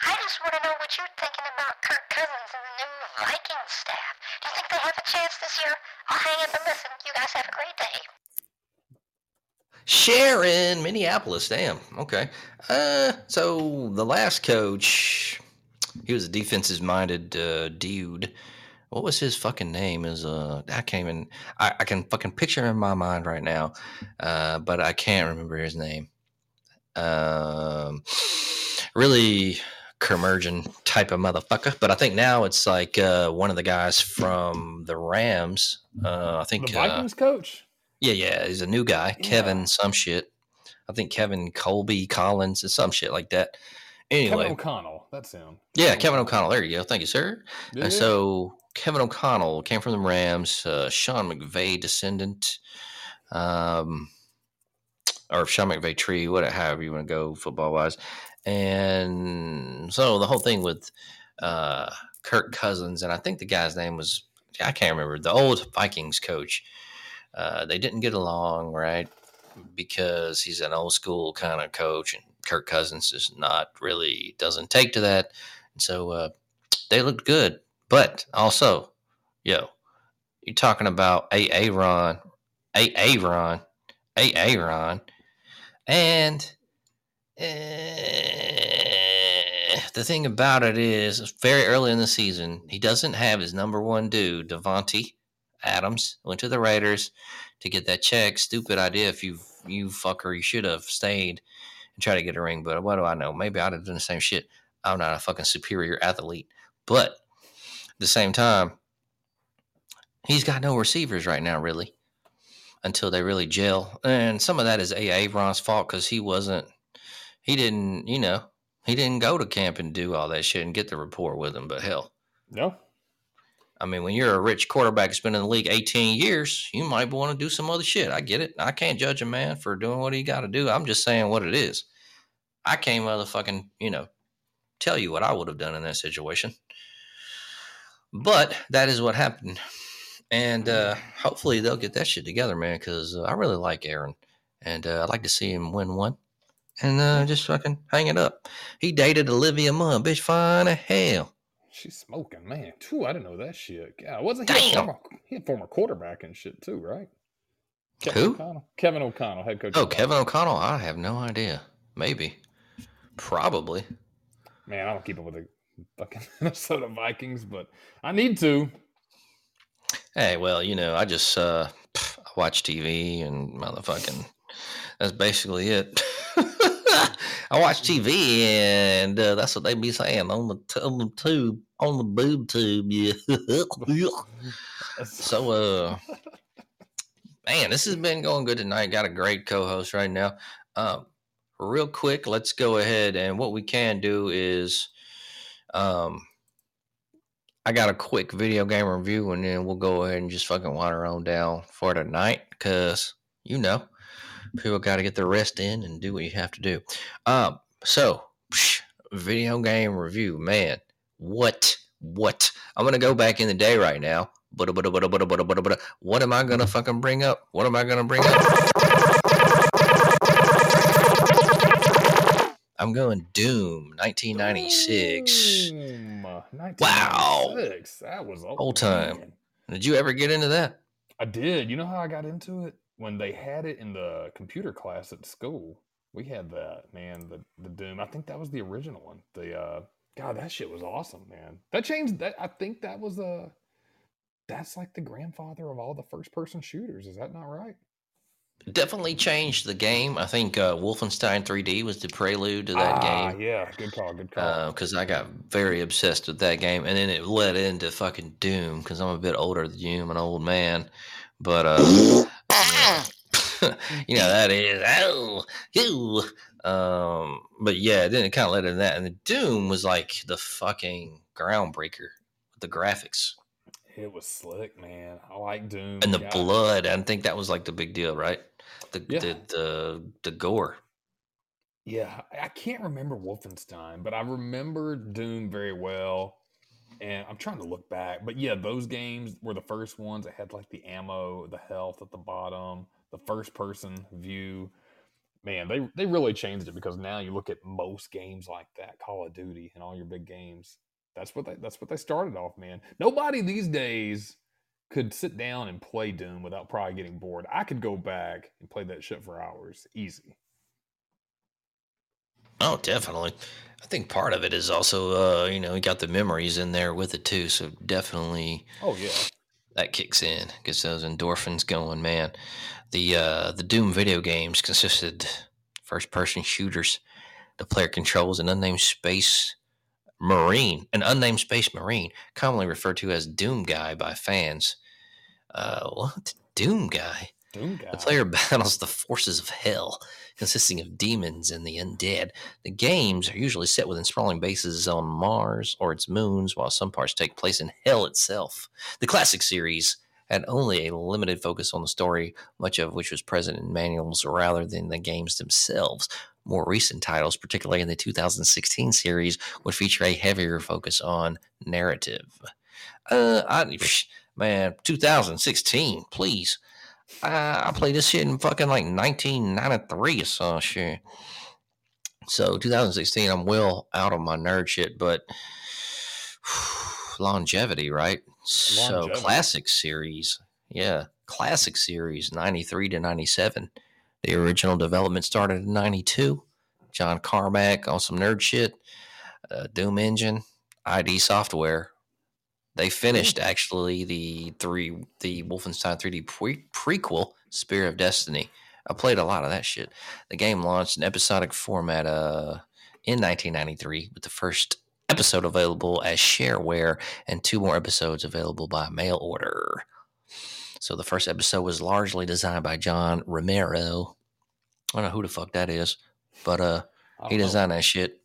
I just want to know what you're thinking about Kirk Cousins and the new Vikings staff. Do you think they have a chance this year? I'll hang up and listen. You guys have a great day. Sharon, Minneapolis. Damn. Okay. Uh, so the last coach, he was a defensive minded uh, dude. What was his fucking name? Is uh, I can't even. I, I can fucking picture him in my mind right now, uh, but I can't remember his name. Um, really curmudgeon type of motherfucker. But I think now it's like uh, one of the guys from the Rams. Uh, I think The uh, Vikings coach? yeah, yeah, he's a new guy, Yeah. Kevin, some shit. I think Kevin Colby Collins and some shit like that. Anyway, Kevin O'Connell. That's him. yeah, Kevin O'Connell. There you go. Thank you, sir. Yeah. And so Kevin O'Connell came from the Rams, uh, Sean McVay descendant, um, or Sean McVay tree, whatever, however you want to go football wise. And so the whole thing with uh, Kirk Cousins, and I think the guy's name was, I can't remember, the old Vikings coach. Uh, they didn't get along, right? Because he's an old school kind of coach, and Kirk Cousins is not really, doesn't take to that. And so uh, they looked good. But also, yo, you're talking about Aaron, Aaron, Aaron, and eh, the thing about it is, very early in the season, he doesn't have his number one dude, Davante Adams, went to the Raiders to get that check. Stupid idea. If you you fucker, you should have stayed tried to get a ring. But what do I know? Maybe I'd have done the same shit. I'm not a fucking superior athlete, but at the same time, he's got no receivers right now, really, until they really gel. And some of that is A. Ron's fault because he wasn't, he didn't, you know, he didn't go to camp and do all that shit and get the rapport with him. But hell, No. I mean, when you're a rich quarterback that's been in the league 18 years, you might want to do some other shit. I get it. I can't judge a man for doing what he got to do. I'm just saying what it is. I can't motherfucking, you know, tell you what I would have done in that situation. But that is what happened. And uh, hopefully they'll get that shit together, man, because uh, I really like Aaron. And uh, I'd like to see him win one and uh, just fucking hang it up. He dated Olivia Munn, bitch, fine as hell. She's smoking, man. Too, I didn't know that shit. God, wasn't he a Damn. former, he a former quarterback and shit too, right? Who? O'Connell. Kevin O'Connell, head coach. Oh, Kevin O'Connell? I have no idea. Maybe. Probably. Man, I don't keep up with the fucking Minnesota Vikings, but I need to. Hey, well, you know, I just uh I watch TV and motherfucking that's basically it. I watch TV and uh, that's what they be saying on the, t- on the tube, on the boob tube. Yeah. so, uh, man, this has been going good tonight. Got a great co-host right now. Um, real quick, let's go ahead and what we can do is, um, I got a quick video game review, and then we'll go ahead and just fucking water on down for tonight, because you know, people got to get their rest in and do what you have to do. Um, so psh, video game review, man, what, what? I'm gonna go back in the day right now. What am I gonna fucking bring up? What am I gonna bring up? I'm going Doom, 1996. Boom. Wow. That was old, Old time. man. Did you ever get into that? I did. You know how I got into it? When they had it in the computer class at school. We had that, man, the the Doom. I think that was the original one. The uh God, that shit was awesome, man. That changed that I think that was uh that's like the grandfather of all the first person shooters. Is that not right? Definitely changed the game. I think uh, Wolfenstein 3D was the prelude to that Ah, game. Yeah, good call, good call. Because I got very obsessed with that game, and then it led into fucking Doom. Because I'm a bit older than you, I'm an old man. But uh, you know that is oh you. Um, but yeah, then it kind of led into that, and the Doom was like the fucking groundbreaker with the graphics it was slick, man. I like Doom. and the God. blood. I think that was like the big deal, right? The Yeah. the, the the gore. Yeah, I can't remember Wolfenstein, but I remember Doom very well. And I'm trying to look back, but yeah, those games were the first ones that had like the ammo, the health at the bottom, the first person view. Man, they they really changed it because now you look at most games like that, Call of Duty and all your big games. That's what they that's what they started off, man. Nobody these days could sit down and play Doom without probably getting bored. I could go back and play that shit for hours, easy. Oh, definitely. I think part of it is also, uh, you know, you got the memories in there with it too. So definitely Oh yeah. that kicks in, gets those endorphins going, man. The uh, the Doom video games consisted first person shooters. The player controls an unnamed space marine, an unnamed space marine, commonly referred to as Doom Guy by fans. Uh, what Doom Guy? Doom guy. The player battles the forces of hell, consisting of demons and the undead. The games are usually set within sprawling bases on Mars or its moons, while some parts take place in hell itself. The classic series had only a limited focus on the story, much of which was present in manuals rather than the games themselves. More recent titles, particularly in the 2016 series, would feature a heavier focus on narrative. Uh, I, man, 2016, please. I, I played this shit in fucking like 1993 or some shit. So 2016, I'm well out of my nerd shit, but longevity, right? So classic series, yeah, classic series, 93 to 97. The original development started in 92. John Carmack on some nerd shit, uh, Doom Engine, ID Software. They finished actually the three the Wolfenstein 3D pre- prequel, Spear of Destiny. I played a lot of that shit. The game launched in episodic format uh, in 1993, with the first episode available as shareware and two more episodes available by mail order. So the first episode was largely designed by John Romero. I don't know who the fuck that is, but uh, he don't know. designed that shit.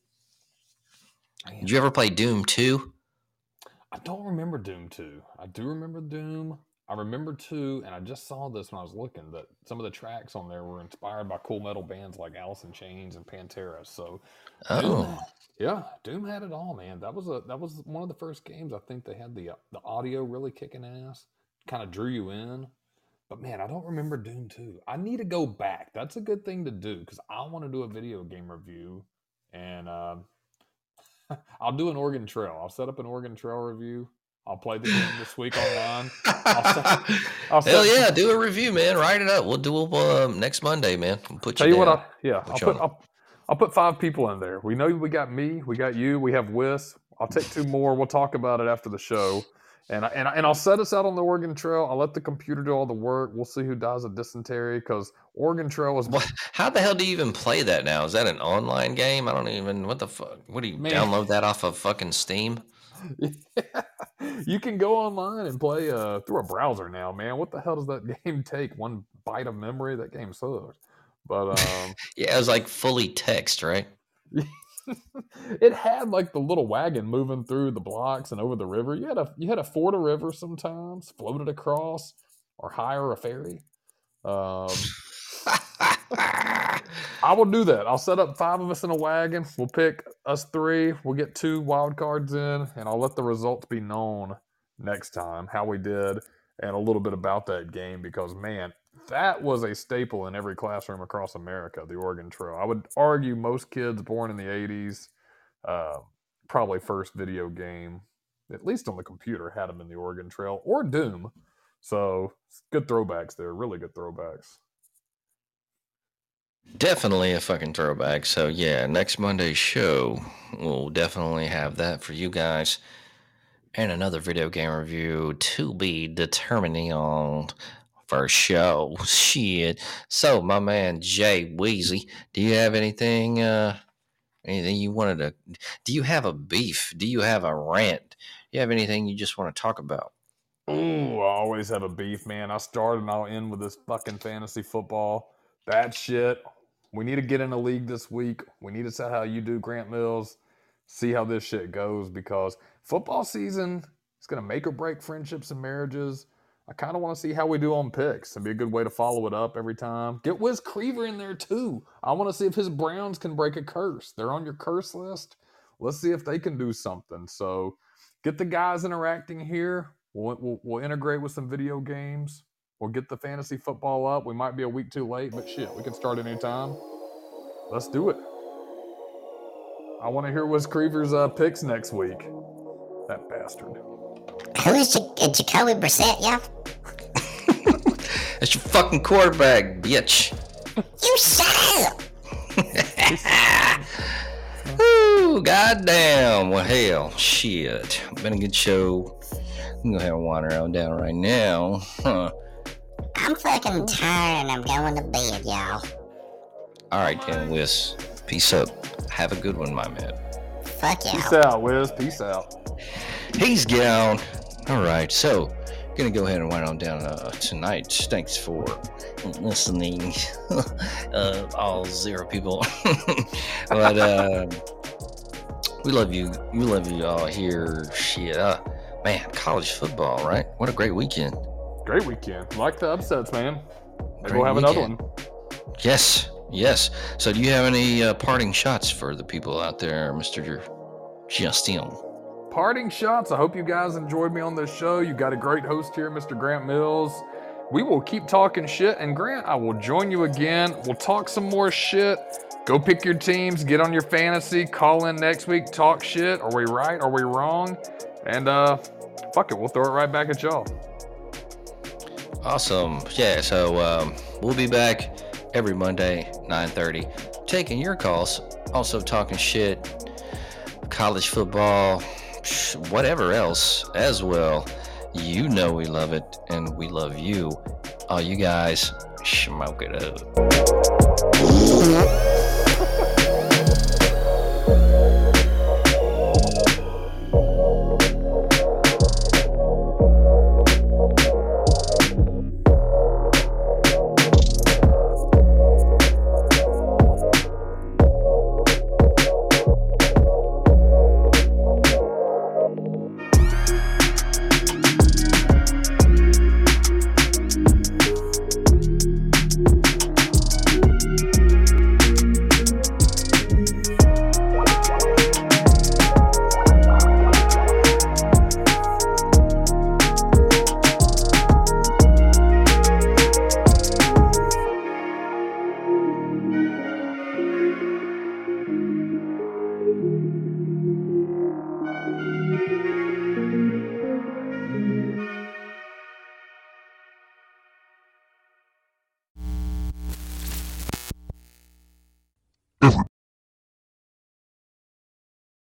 Did you ever play Doom 2? I don't remember Doom 2. I do remember Doom. I remember 2, and I just saw this when I was looking that some of the tracks on there were inspired by cool metal bands like Alice in Chains and Pantera. So, Doom, Oh, yeah, Doom had it all, man. That was a that was one of the first games I think they had the uh, the audio really kicking ass, kind of drew you in. But man, I don't remember Doom 2. I need to go back. That's a good thing to do because I want to do a video game review, and uh, I'll do an Oregon Trail. I'll set up an Oregon Trail review. I'll play the game this week online. I'll Hell set- yeah, do a review, man. Write it up. We'll do it um, next Monday, man. We'll put Tell you, you what. I, yeah, I'll Put you put on. I'll, I'll put five people in there. We know we got me, we got you, we have Wiss. I'll take two more. We'll talk about it after the show, and I, and I, and I'll set us out on the Oregon Trail. I'll let the computer do all the work. We'll see who dies of dysentery because Oregon Trail was What? How the hell do you even play that now? Is that an online game? I don't even. What the fuck? What do you Man. download that off of fucking Steam? you can go online and play uh, through a browser now, man. What the hell does that game take? One byte of memory? That game sucks. But um, Yeah, it was like fully text, right? It had like the little wagon moving through the blocks and over the river. You had a you had to ford a river sometimes, float it across, or hire a ferry. Um, I will do that. I'll set up five of us in a wagon. We'll pick us three. We'll get two wild cards in, and I'll let the results be known next time how we did and a little bit about that game because man, that was a staple in every classroom across America. The Oregon Trail. I would argue most kids born in the '80s, uh, probably first video game, at least on the computer, had them in the Oregon Trail or Doom. So good throwbacks there. Really good throwbacks. Definitely a fucking throwback. So yeah, next Monday's show we'll definitely have that for you guys, and another video game review to be determining on for show. Shit. So my man Jay Weezy, do you have anything? uh Anything you wanted to? Do you have a beef? Do you have a rant? Do you have anything you just want to talk about? Ooh, I always have a beef, man. I start and I'll end with this fucking fantasy football. That shit. We need to get in a league this week. We need to see how you do, Grant Mills. See how this shit goes because football season is going to make or break friendships and marriages. I kind of want to see how we do on picks It'd be a good way to follow it up every time. Get Wiz Creever in there too. I want to see if his Browns can break a curse. They're on your curse list. Let's see if they can do something. So get the guys interacting here. We'll, we'll, we'll integrate with some video games. We'll get the fantasy football up. We might be a week too late, but shit, we can start anytime. Let's do it. I want to hear Wiz Creever's uh, picks next week. That bastard. Who is J- uh, Jacoby Brissett, y'all? That's your fucking quarterback, bitch. You shut up! Ooh, goddamn. Well, hell, shit. Been a good show. I'm gonna have a wander on down right now. Huh. I'm fucking tired and I'm going to bed, y'all. All right, then, Wiz. Peace up. Have a good one, my man. Fuck y'all. Peace out, Wiz. Peace out. He's gone. All right, so gonna go ahead and wind on down uh, tonight. Thanks for listening, uh, all zero people. but uh, we love you. We love you all here. Shit, uh, man, college football, right? What a great weekend. Great weekend. Like the upsets, man. Maybe we'll have another one. Yes, yes. So, do you have any uh, parting shots for the people out there, Mister Justin? Parting shots. I hope you guys enjoyed me on this show. You got a great host here, Mr. Grant Mills. We will keep talking shit. And Grant, I will join you again. We'll talk some more shit. Go pick your teams, get on your fantasy, call in next week, talk shit. Are we right? Are we wrong? And uh fuck it, we'll throw it right back at y'all. Awesome. Yeah. So um, we'll be back every Monday, 9:30, taking your calls. Also talking shit, college football, whatever else as well. You know we love it, and we love you. All you guys, smoke it up.